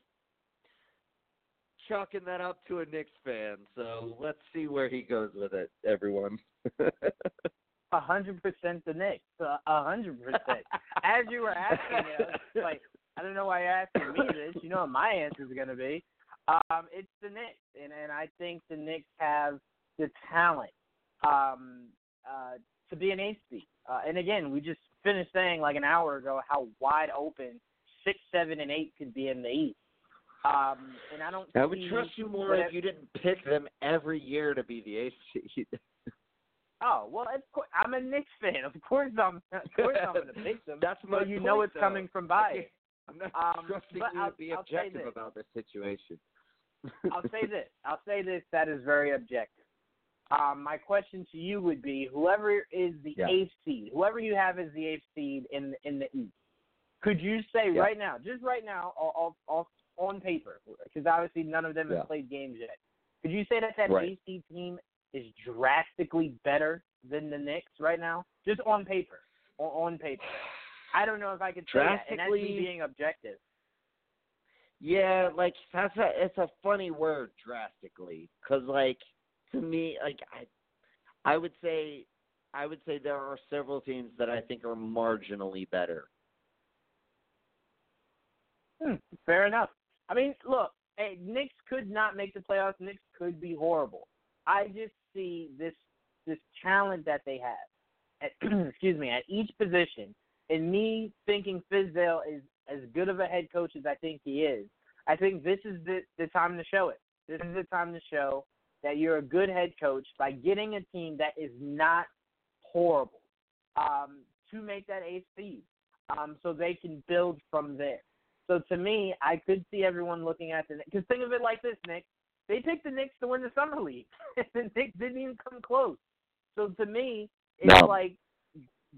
chalking that up to a Knicks fan. So let's see where he goes with it, everyone. A hundred percent the Knicks. A hundred percent. As you were asking me, I like, I don't know why you're asking me this. You know what my answer is going to be. Um, it's the Knicks, and and I think the Knicks have the talent um, uh, to be an eighth seed. Uh, and again, we just finished saying like an hour ago how wide open six, seven, and eight could be in the East. Um, and I don't. I would trust you more if you didn't pick them every year to be the eighth seed. Oh well, of course, I'm a Knicks fan. Of course, I'm. Of course, I'm going to pick them. That's my. you point, know it's though. coming from bias. I'm not Um, trusting but you I'll- to be I'll objective about this situation. I'll say this. I'll say this. That is very objective. Um, my question to you would be: Whoever is the Yeah. eighth seed, whoever you have as the eighth seed in in the East, could you say Yeah. right now, just right now, off, off, on paper, because obviously none of them Yeah. have played games yet. Could you say that that Right. eighth seed team is drastically better than the Knicks right now, just on paper? On, on paper, I don't know if I could say that, and that's me Drastically- being objective. Yeah, like that's a it's a funny word drastically cuz like to me like I I would say I would say there are several teams that I think are marginally better. Hmm, fair enough. I mean, look, hey, Knicks could not make the playoffs. Knicks could be horrible. I just see this this talent that they have. At, excuse me, at each position, and me thinking Fizdale is as good of a head coach as I think he is. I think this is the the time to show it. This is the time to show that you're a good head coach by getting a team that is not horrible. Um, to make that eighth seed, um, so they can build from there. So to me, I could see everyone looking at the because think of it like this, Nick. They picked the Knicks to win the summer league, and the Knicks didn't even come close. So to me, it's No. like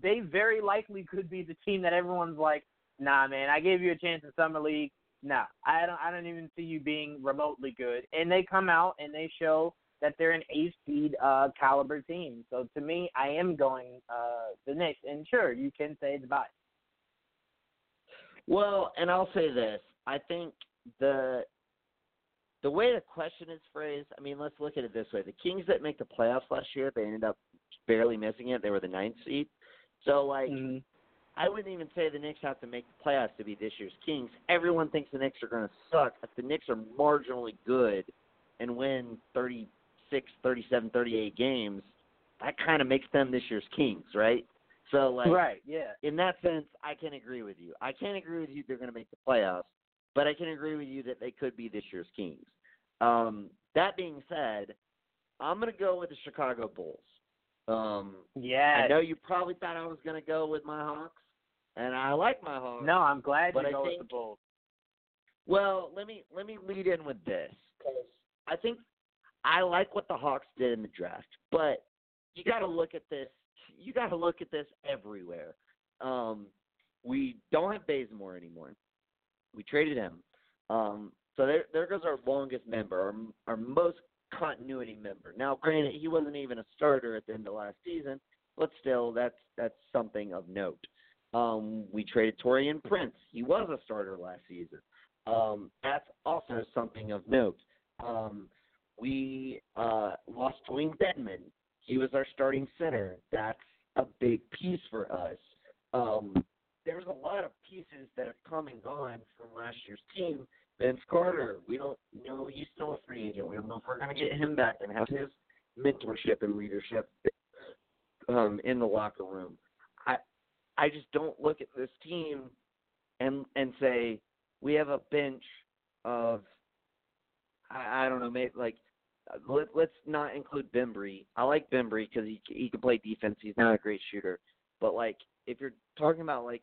they very likely could be the team that everyone's like, nah, man, I gave you a chance in summer league. Nah, I don't. I don't even see you being remotely good. And they come out and they show that they're an eighth seed uh, caliber team. So to me, I am going uh, the Knicks. And sure, you can say it's biased. Well, and I'll say this: I think the the way the question is phrased. I mean, let's look at it this way: the Kings that make the playoffs last year, they ended up barely missing it. They were the ninth seed. So, like, Mhm. I wouldn't even say the Knicks have to make the playoffs to be this year's Kings. Everyone thinks the Knicks are going to suck. If the Knicks are marginally good and win 36, 37, 38 games, that kind of makes them this year's Kings, right? So, like, right? Yeah. in that sense, I can agree with you. I can't agree with you they're going to make the playoffs, but I can agree with you that they could be this year's Kings. Um, that being said, I'm going to go with the Chicago Bulls. Um, Yeah. I know you probably thought I was going to go with my Hawks, and I like my Hawks. No, I'm glad you I go with think- the Bulls. Well, let me let me lead in with this because I think I like what the Hawks did in the draft, but you got to look at this. You got to look at this everywhere. Um, we don't have Bazemore anymore. We traded him. Um, so there there goes our longest member, our our most continuity member. Now, granted, he wasn't even a starter at the end of last season, but still, that's that's something of note. Um, we traded Taurean Prince. He was a starter last season. Um, that's also something of note. Um, we uh, lost Dewayne Dedmon. He was our starting center. That's a big piece for us. Um, there's a lot of pieces that have come and gone from last year's team. Vince Carter, we don't know he's still a free agent. We don't know if we're going to get him back and have his mentorship and leadership um, in the locker room. I I just don't look at this team and and say we have a bench of I, I don't know maybe like let, let's not include Bembry. I like Bembry because he he can play defense. He's not a great shooter, but like if you're talking about like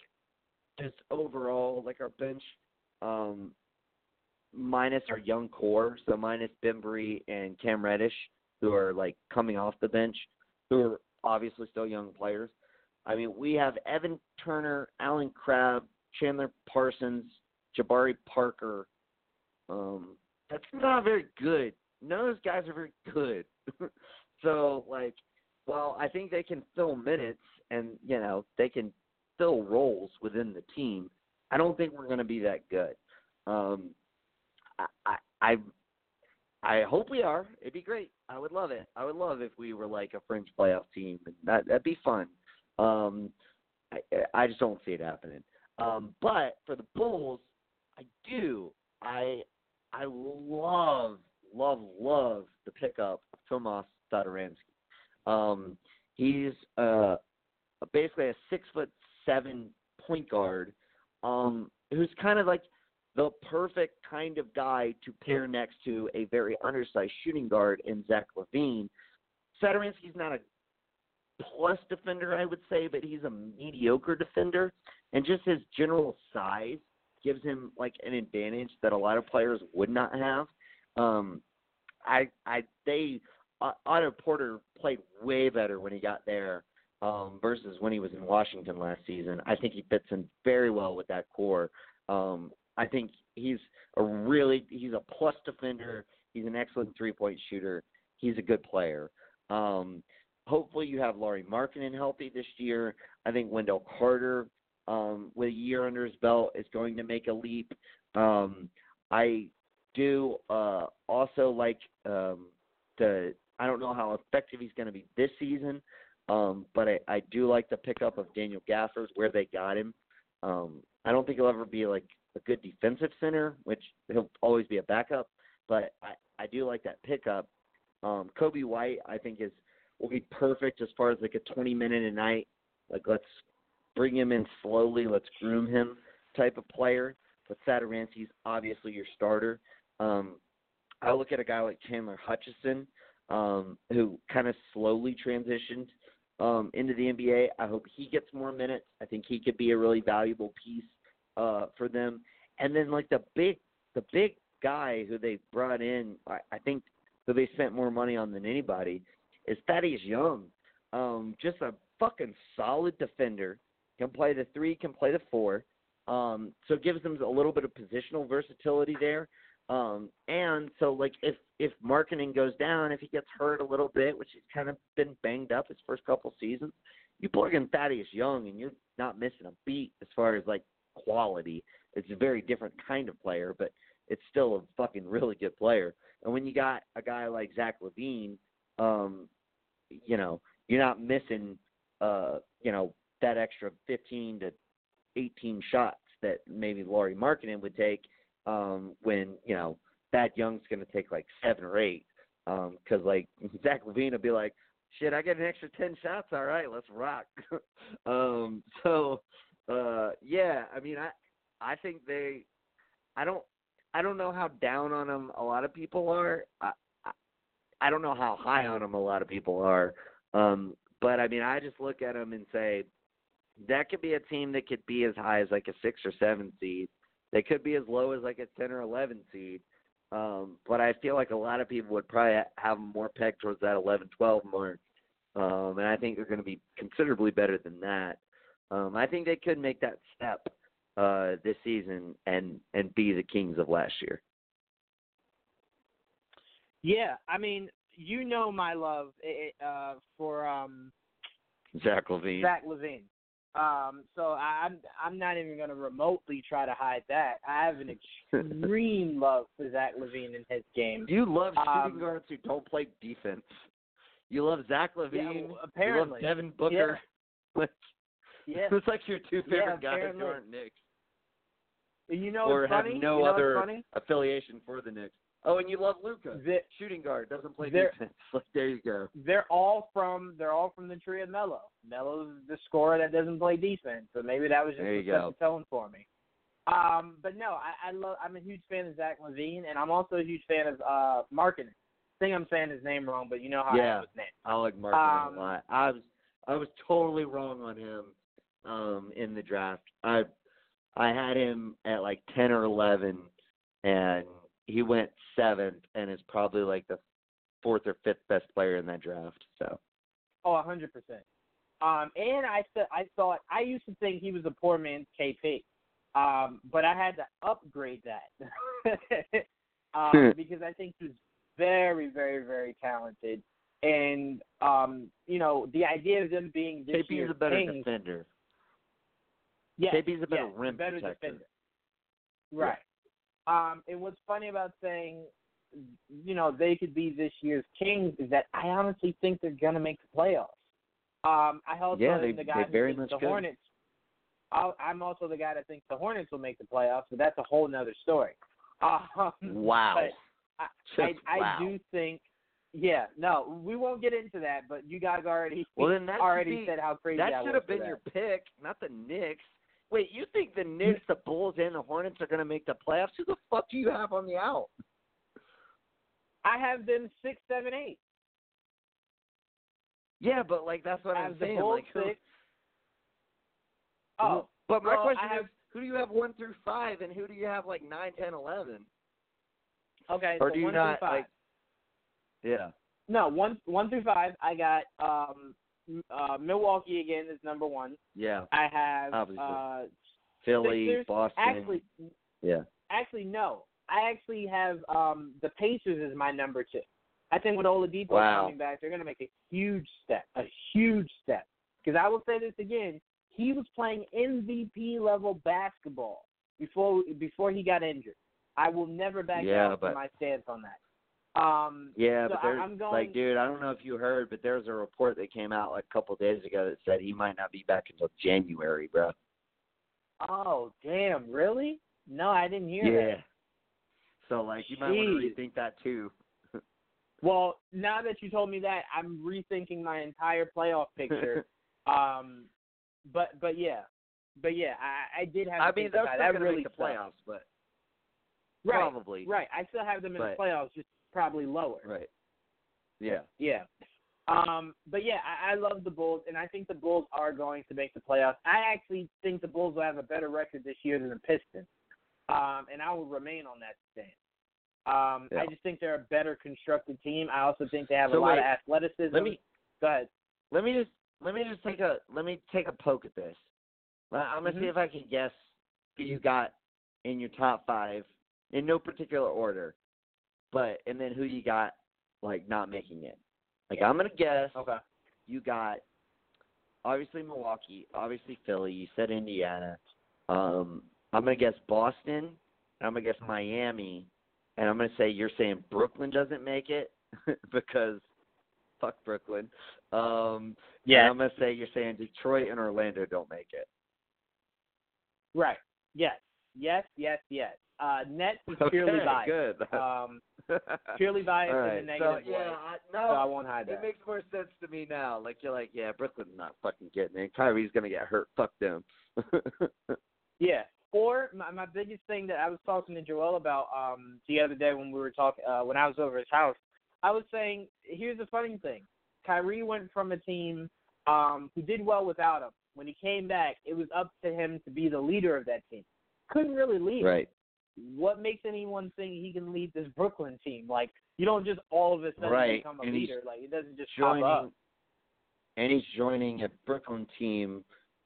just overall like our bench, um, minus our young core, so minus Bembry and Cam Reddish, who are like coming off the bench, who are obviously still young players. I mean, we have Evan Turner, Allen Crabbe, Chandler Parsons, Jabari Parker. Um, that's not very good. None of those guys are very good. so, like, well, I think they can fill minutes and, you know, they can fill roles within the team. I don't think we're going to be that good. Um, I, I, I hope we are. It'd be great. I would love it. I would love if we were like a fringe playoff team, that that'd be fun. Um, I I just don't see it happening. Um, but for the Bulls, I do. I I love love love the pickup of Tomas. Um, he's uh basically a six foot seven point guard, um, who's kind of like the perfect kind of guy to pair next to a very undersized shooting guard in Zach LaVine. Satoransky's not a plus defender, I would say, but he's a mediocre defender, and just his general size gives him like an advantage that a lot of players would not have. Um, I, I, they, uh, Otto Porter played way better when he got there um, versus when he was in Washington last season. I think he fits in very well with that core. Um, I think he's a really he's a plus defender. He's an excellent three point shooter. He's a good player. Um, hopefully you have Lauri Markkanen healthy this year. I think Wendell Carter, um, with a year under his belt, is going to make a leap. Um, I do uh, also like um, the. I don't know how effective he's going to be this season, um, but I, I do like the pickup of Daniel Gafford where they got him. Um, I don't think he'll ever be like a good defensive center, which he'll always be a backup. But I, I do like that pickup. Um, Coby White, I think is will be perfect as far as like a 20 minute a night. Like let's bring him in slowly, let's groom him type of player. But Satoransky's obviously your starter. Um, I look at a guy like Chandler Hutchison, um, who kind of slowly transitioned um, into the NBA. I hope he gets more minutes. I think he could be a really valuable piece uh, for them. And then like the big the big guy who they brought in, I, I think who they spent more money on than anybody is Thaddeus Young. Um, just a fucking solid defender. Can play the three, can play the four. Um, so it gives them a little bit of positional versatility there. Um, and so like if if Markkanen goes down, if he gets hurt a little bit, which he's kind of been banged up his first couple seasons, you plug in Thaddeus Young and you're not missing a beat as far as like quality. It's a very different kind of player, but it's still a fucking really good player. And when you got a guy like Zach LaVine, um, you know, you're not missing uh, you know, that extra fifteen to eighteen shots that maybe Lauri Markkanen would take um, when you know Thad Young's going to take like seven or eight. Because um, like Zach LaVine will be like, "Shit, I get an extra ten shots. All right, let's rock." um, so uh, yeah, I mean, I I think they, I don't I don't know how down on them a lot of people are. I I, I don't know how high on them a lot of people are. Um, but I mean, I just look at them and say that could be a team that could be as high as like a six or seven seed they could be as low as like a 10 or 11 seed. Um, but I feel like a lot of people would probably have them more pegged towards that 11, 12 mark. Um, and I think they're going to be considerably better than that. Um, I think they could make that step uh, this season and and be the Kings of last year. Yeah, I mean, you know my love eh, eh, uh, for um, Zach LaVine. Zach LaVine. Um, so I'm I'm not even going to remotely try to hide that. I have an extreme love for Zach LaVine and his game. You love shooting um, guards who don't play defense. You love Zach LaVine. Yeah, well, apparently. You love Devin Booker. Yeah. yeah. It's like your two favorite yeah, guys who aren't Knicks. You know or have funny? no you know other affiliation for the Knicks. Oh, and you love Luka, The, Shooting guard doesn't play defense. Like there you go. they're all from they're all from the tree of Melo. Melo's the scorer that doesn't play defense, so maybe that was just There you to go. the tone for me. Um, but no, I, I love. I'm a huge fan of Zach LaVine, and I'm also a huge fan of uh Marketing. I think I'm saying his name wrong, but you know how I Yeah. know his name. I like Mark Um, a lot. I was I was totally wrong on him um in the draft. I I had him at like ten or eleven and he went seventh and is probably like the fourth or fifth best player in that draft. So Oh, a hundred percent. Um, and I th- I thought I used to think he was a poor man's KP, um, but I had to upgrade that um, because I think he's very, very, very talented. And um, you know, the idea of them being this KP's year's a better defender. yes, KP's a better yes, rim better protector. defender. Right. Um, and what's funny about saying, you know, they could be this year's Kings is that I honestly think they're gonna make the playoffs. Um, I also Yeah, they- the guy they very much the. Hornets. I'll, I'm also the guy that thinks the Hornets will make the playoffs, but that's a whole nother story. Um, Wow. I, I, Just I wow. do think, yeah, no, we won't get into that. But you guys already Well, then that already be- said how crazy That I should have been that. your pick, not the Knicks. Wait, you think the Knicks, the Bulls, and the Hornets are going to make the playoffs? Who the fuck do you have on the out? I have them six, seven, eight. Yeah, but like that's what I I'm saying. Bulls like, who- six. Oh, but my well, question have- is, who do you have one through five, and who do you have like nine, ten, eleven? okay. Or so do you not like? Yeah. No, one one through five. I got um uh Milwaukee again is number one. Yeah. I have Obviously. uh Philly, Sixers. Boston. actually yeah. actually no. I actually have um the Pacers as my number two. I think with Oladipo Wow. coming back, they're going to make a huge step, a huge step. Because I will say this again, he was playing MVP level basketball before before he got injured. I will never back Yeah, down but- from my stance on that. Um, Yeah, so but there's I'm going, like, dude, I don't know if you heard, but there's a report that came out like a couple days ago that said he might not be back until January, bro. Oh, damn! Really? No, I didn't hear Yeah. that. So like, you might want to rethink that too. Well, now that you told me that, I'm rethinking my entire playoff picture. um, but but yeah, but yeah, I, I did have. I mean, they're still that gonna really make the sucks. playoffs, but Right, probably. right. I still have them in But- the playoffs, just probably lower. Right. Yeah. Yeah. Um, but yeah, I, I love the Bulls, and I think the Bulls are going to make the playoffs. I actually think the Bulls will have a better record this year than the Pistons, um, and I will remain on that stand. Um, Yeah. I just think they're a better constructed team. I also think they have So a lot wait, of athleticism. Let me go ahead. let me just let me just take a let me take a poke at this. I'm gonna see Mhm. if I can guess who you got in your top five in no particular order, but and then who you got like not making it. Like I'm gonna guess Okay. you got obviously Milwaukee, obviously Philly. You said Indiana. Um, I'm gonna guess Boston. and I'm gonna guess Miami, and I'm gonna say you're saying Brooklyn doesn't make it because fuck Brooklyn. Um, Yeah. I'm gonna say you're saying Detroit and Orlando don't make it. Right. Yes. Yes. Yes. Yes. Uh, Nets is Okay, purely biased. good. Um, purely biased All in a negative so, yeah, way. I, So I won't hide it that. It makes more sense to me now. Like you're like, yeah, Brooklyn's not fucking getting it. Kyrie's gonna get hurt. Fuck them. Yeah. Or my, my biggest thing that I was talking to Joel about um the other day when we were talking uh, when I was over his house, I was saying here's the funny thing. Kyrie went from a team um who did well without him. When he came back, it was up to him to be the leader of that team. Couldn't really lead. right. What makes anyone think he can lead this Brooklyn team? Like you don't just all of a sudden Right. become a And leader. Like it doesn't just pop up. and he's joining a Brooklyn team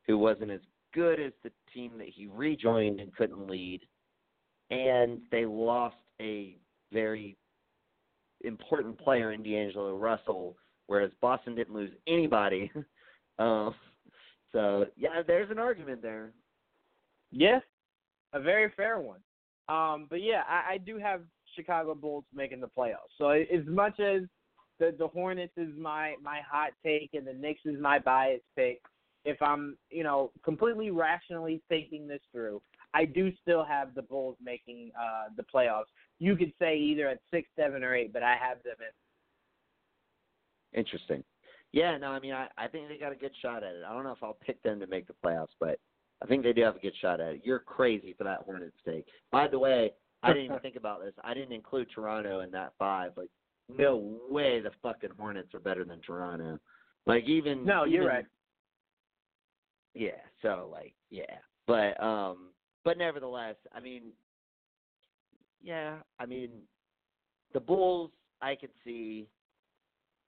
who wasn't as good as the team that he rejoined and couldn't lead, and they lost a very important player in D'Angelo Russell, whereas Boston didn't lose anybody. um, so yeah, there's an argument there. Yes, a very fair one. Um, but yeah, I, I do have Chicago Bulls making the playoffs. So as much as the the Hornets is my my hot take and the Knicks is my bias pick, if I'm you know completely rationally thinking this through, I do still have the Bulls making uh, the playoffs. You could say either at six, seven, or eight, but I have them at Interesting. Yeah, no, I mean, I, I think they got a good shot at it. I don't know if I'll pick them to make the playoffs, but I think they do have a good shot at it. You're crazy for that Hornets take. By the way, I didn't even think about this. I didn't include Toronto in that five. Like, no way the fucking Hornets are better than Toronto. Like, even No, you're even- right. Yeah. So like, yeah, but um, but nevertheless, I mean, yeah, I mean, the Bulls, I could see.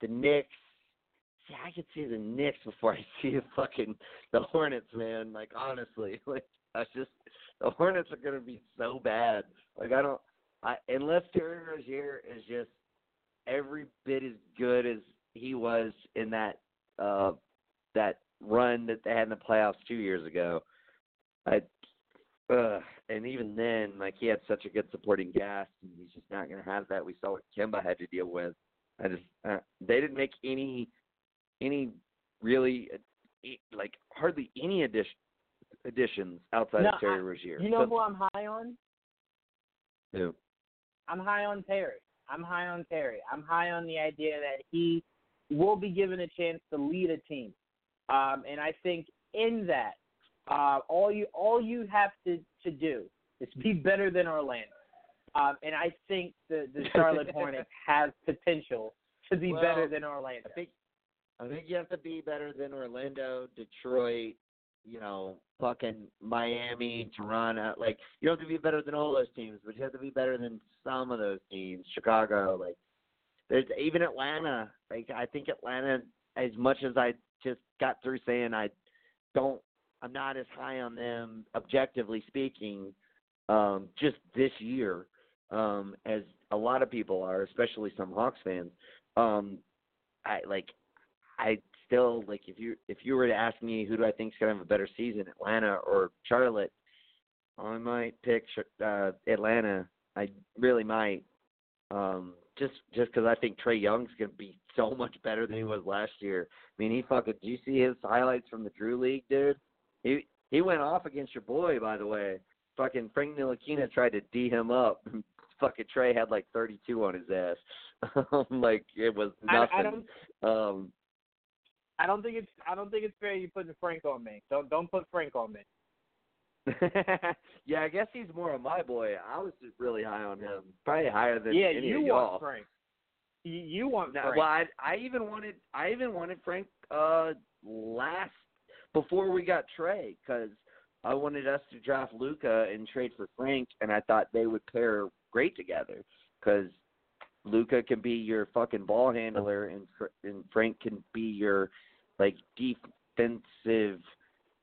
The Knicks, see, I could see the Knicks before I see the fucking the Hornets, man. Like honestly, like I just the Hornets are gonna be so bad. Like I don't, I unless Terry Rozier is just every bit as good as he was in that uh that run that they had in the playoffs two years ago. I uh and even then, like he had such a good supporting cast and he's just not gonna have that. We saw what Kemba had to deal with. I just uh, they didn't make any any really uh, like hardly any addition additions outside No, of Terry I- Rozier. You know So- who I'm high on? who? I'm high on Terry. I'm high on Terry. I'm high on the idea that he will be given a chance to lead a team. Um, and I think in that, uh, all you all you have to, to do is be better than Orlando. Um, and I think the, the Charlotte Hornets have potential to be Well, better than Orlando. I think I think you have to be better than Orlando, Detroit, you know, fucking Miami, Toronto. Like you don't have to be better than all those teams, but you have to be better than some of those teams. Chicago, like there's even Atlanta. Like I think Atlanta, as much as I just got through saying I don't, I'm not as high on them objectively speaking, um, just this year, um, as a lot of people are, especially some Hawks fans. Um, I like I still like if you if you were to ask me who do I think is gonna have a better season, Atlanta or Charlotte, I might pick uh, Atlanta. I really might, um, just just because I think Trae Young's gonna be so much better than he was last year. I mean, he fucking. Do you see his highlights from the Drew League, dude? He he went off against your boy, by the way. Fucking Frank Ntilikina tried to d him up. fucking Trey had like 32 on his ass. like it was I, nothing. I don't um, I don't think it's I don't think it's fair you putting Frank on me. Don't don't put Frank on me. yeah, I guess he's more of my boy. I was just really high on him. Probably higher than yeah, any you of y'all. want Frank. You, you want No, Frank. well, I, I even wanted I even wanted Frank uh last before we got Trae because I wanted us to draft Luka and trade for Frank, and I thought they would pair great together because Luka can be your fucking ball handler, and and Frank can be your like defensive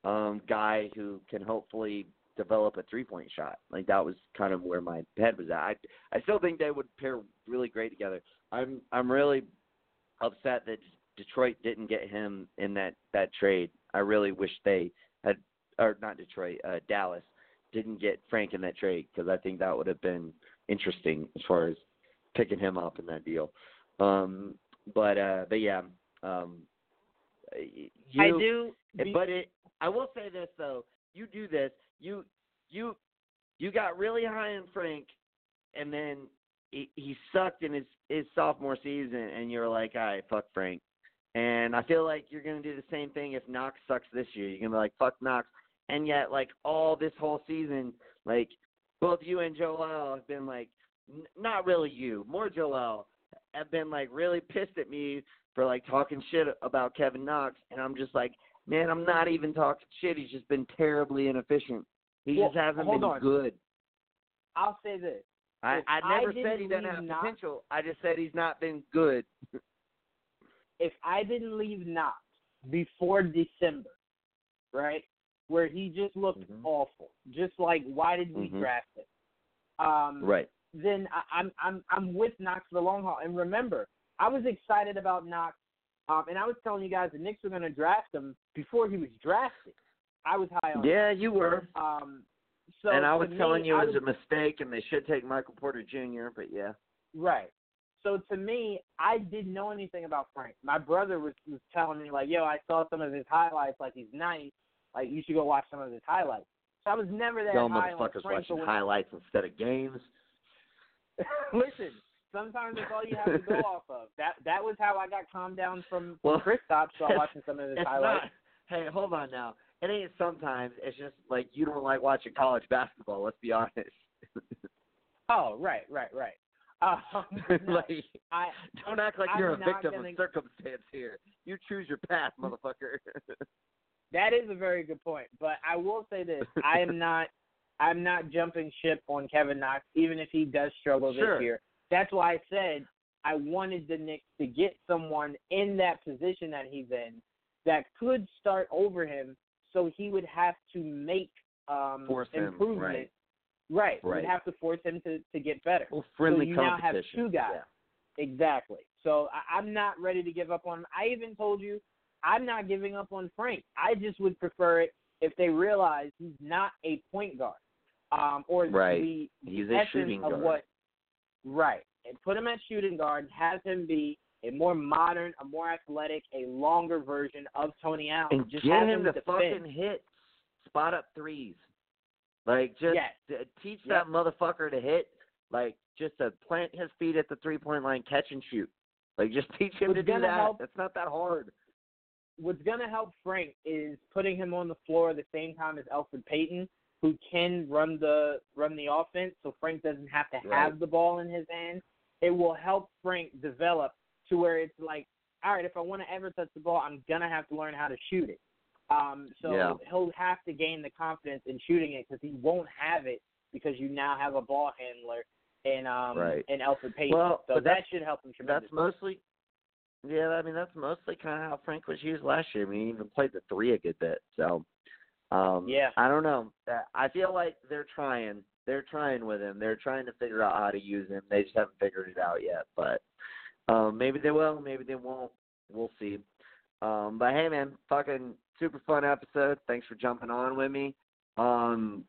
um guy who can hopefully develop a three point shot. Like that was kind of where my head was at. I I still think they would pair really great together. I'm I'm really upset that Detroit didn't get him in that that trade. I really wish they had or not Detroit, uh Dallas didn't get Frank in that trade because I think that would have been interesting as far as picking him up in that deal. Um but uh but yeah, um you I do. But it I will say this though, you do this, you you you got really high on Frank and then he, he sucked in his his sophomore season and you're like, all right, fuck Frank. And I feel like you're gonna do the same thing if Knox sucks this year. You're gonna be like, fuck Knox and yet like all this whole season, like both you and Joel have been like n- not really you, more Joel have been like really pissed at me for like talking shit about Kevin Knox and I'm just like, man, I'm not even talking shit. He's just been terribly inefficient. He Well, just hasn't been on. good. I'll say this. I, I I never didn't said he doesn't have Knox- potential. I just said he's not been good. If I didn't leave Knox before December, right, where he just looked Mhm. awful, just like why did we Mhm. draft him? Um, Right. Then I, I'm I'm I'm with Knox for the long haul. And remember, I was excited about Knox, um, and I was telling you guys the Knicks were going to draft him before he was drafted. I was high on. him. Yeah, you were. Um, so and I was me, telling you I it was was- a mistake and they should take Michael Porter Jr., but yeah. Right. So to me, I didn't know anything about Frank. My brother was was telling me like, "Yo, I saw some of his highlights. Like he's nice. Like you should go watch some of his highlights." So I was never that Dumb high on Frank. watching highlights instead of games. Listen, sometimes that's all you have to go off of. That that was how I got calmed down from, from Well, Kristaps while watching some of his highlights. not. Hey, hold on now. It ain't sometimes. It's just like you don't like watching college basketball. Let's be honest. Oh, right, right, right. Um, no, like, I don't act like I'm you're a victim gonna- of circumstance here. You choose your path, motherfucker. That is a very good point. But I will say this: I am not, I'm not jumping ship on Kevin Knox, even if he does struggle Sure. this year. That's why I said I wanted the Knicks to get someone in that position that he's in that could start over him, so he would have to make um, Force him, improvement. right. Right. Right. Would have to force him to to get better. well, friendly so you now have two guys. Yeah. Exactly. So I, I'm not ready to give up on him. I even told you I'm not giving up on Frank. I just would prefer it if they realize he's not a point guard, um, or Right. the, the He's a essence shooting of guard. what. Right. And put him at shooting guard. Have him be a more modern, a more athletic, a longer version of Tony Allen. And just get have him to defend. fucking hit spot up threes. Like just Yes. teach Yep. that motherfucker to hit. Like just to plant his feet at the three point line, catch and shoot. Like just teach him What's to do that. help- That's not that hard. what's going to help Frank is putting him on the floor at the same time as Elfrid Payton, who can run the run the offense, so Frank doesn't have to Right. have the ball in his hands. It will help Frank develop to where it's like, all right, if I want to ever touch the ball, I'm gonna have to learn how to shoot it. Um, so Yeah. he'll have to gain the confidence in shooting it because he won't have it because you now have a ball handler in um Right. in Elfrid Payton. Well, so that should help him tremendously. That's mostly yeah, I mean that's mostly kinda how Frank was used last year. I mean he even played the three a good bit. So um Yeah. I don't know. Uh, I feel like they're trying. They're trying with him. They're trying to figure out how to use him. They just haven't figured it out yet. But um maybe they will, maybe they won't. We'll see. Um but hey man, fucking super fun episode. Thanks for jumping on with me. Um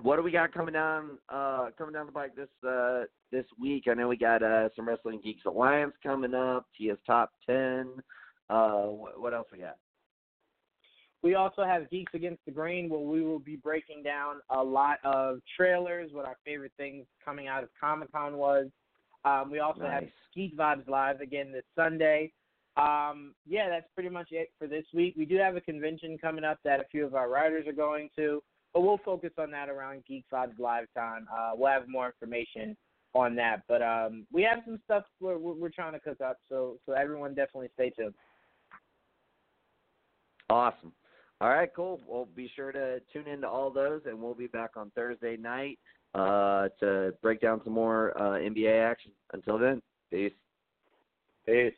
what do we got coming down uh coming down the bike this uh this week? I know we got uh some Wrestling Geeks Alliance coming up, TS Top Ten. Uh what, what else we got? We also have Geeks Against the Grain, where we will be breaking down a lot of trailers, what our favorite things coming out of Comic Con was. Um, we also have Nice. Geek Vibes Live again this Sunday. Um, yeah, that's pretty much it for this week. We do have a convention coming up that a few of our writers are going to, but we'll focus on that around Geek Vibes Live time. Uh, we'll have more information on that. But um, we have some stuff we're, we're we're trying to cook up, so so everyone definitely stay tuned. Awesome. All right, cool. Well, be sure to tune into all those, and we'll be back on Thursday night uh, to break down some more uh, NBA action. Until then, peace. Peace.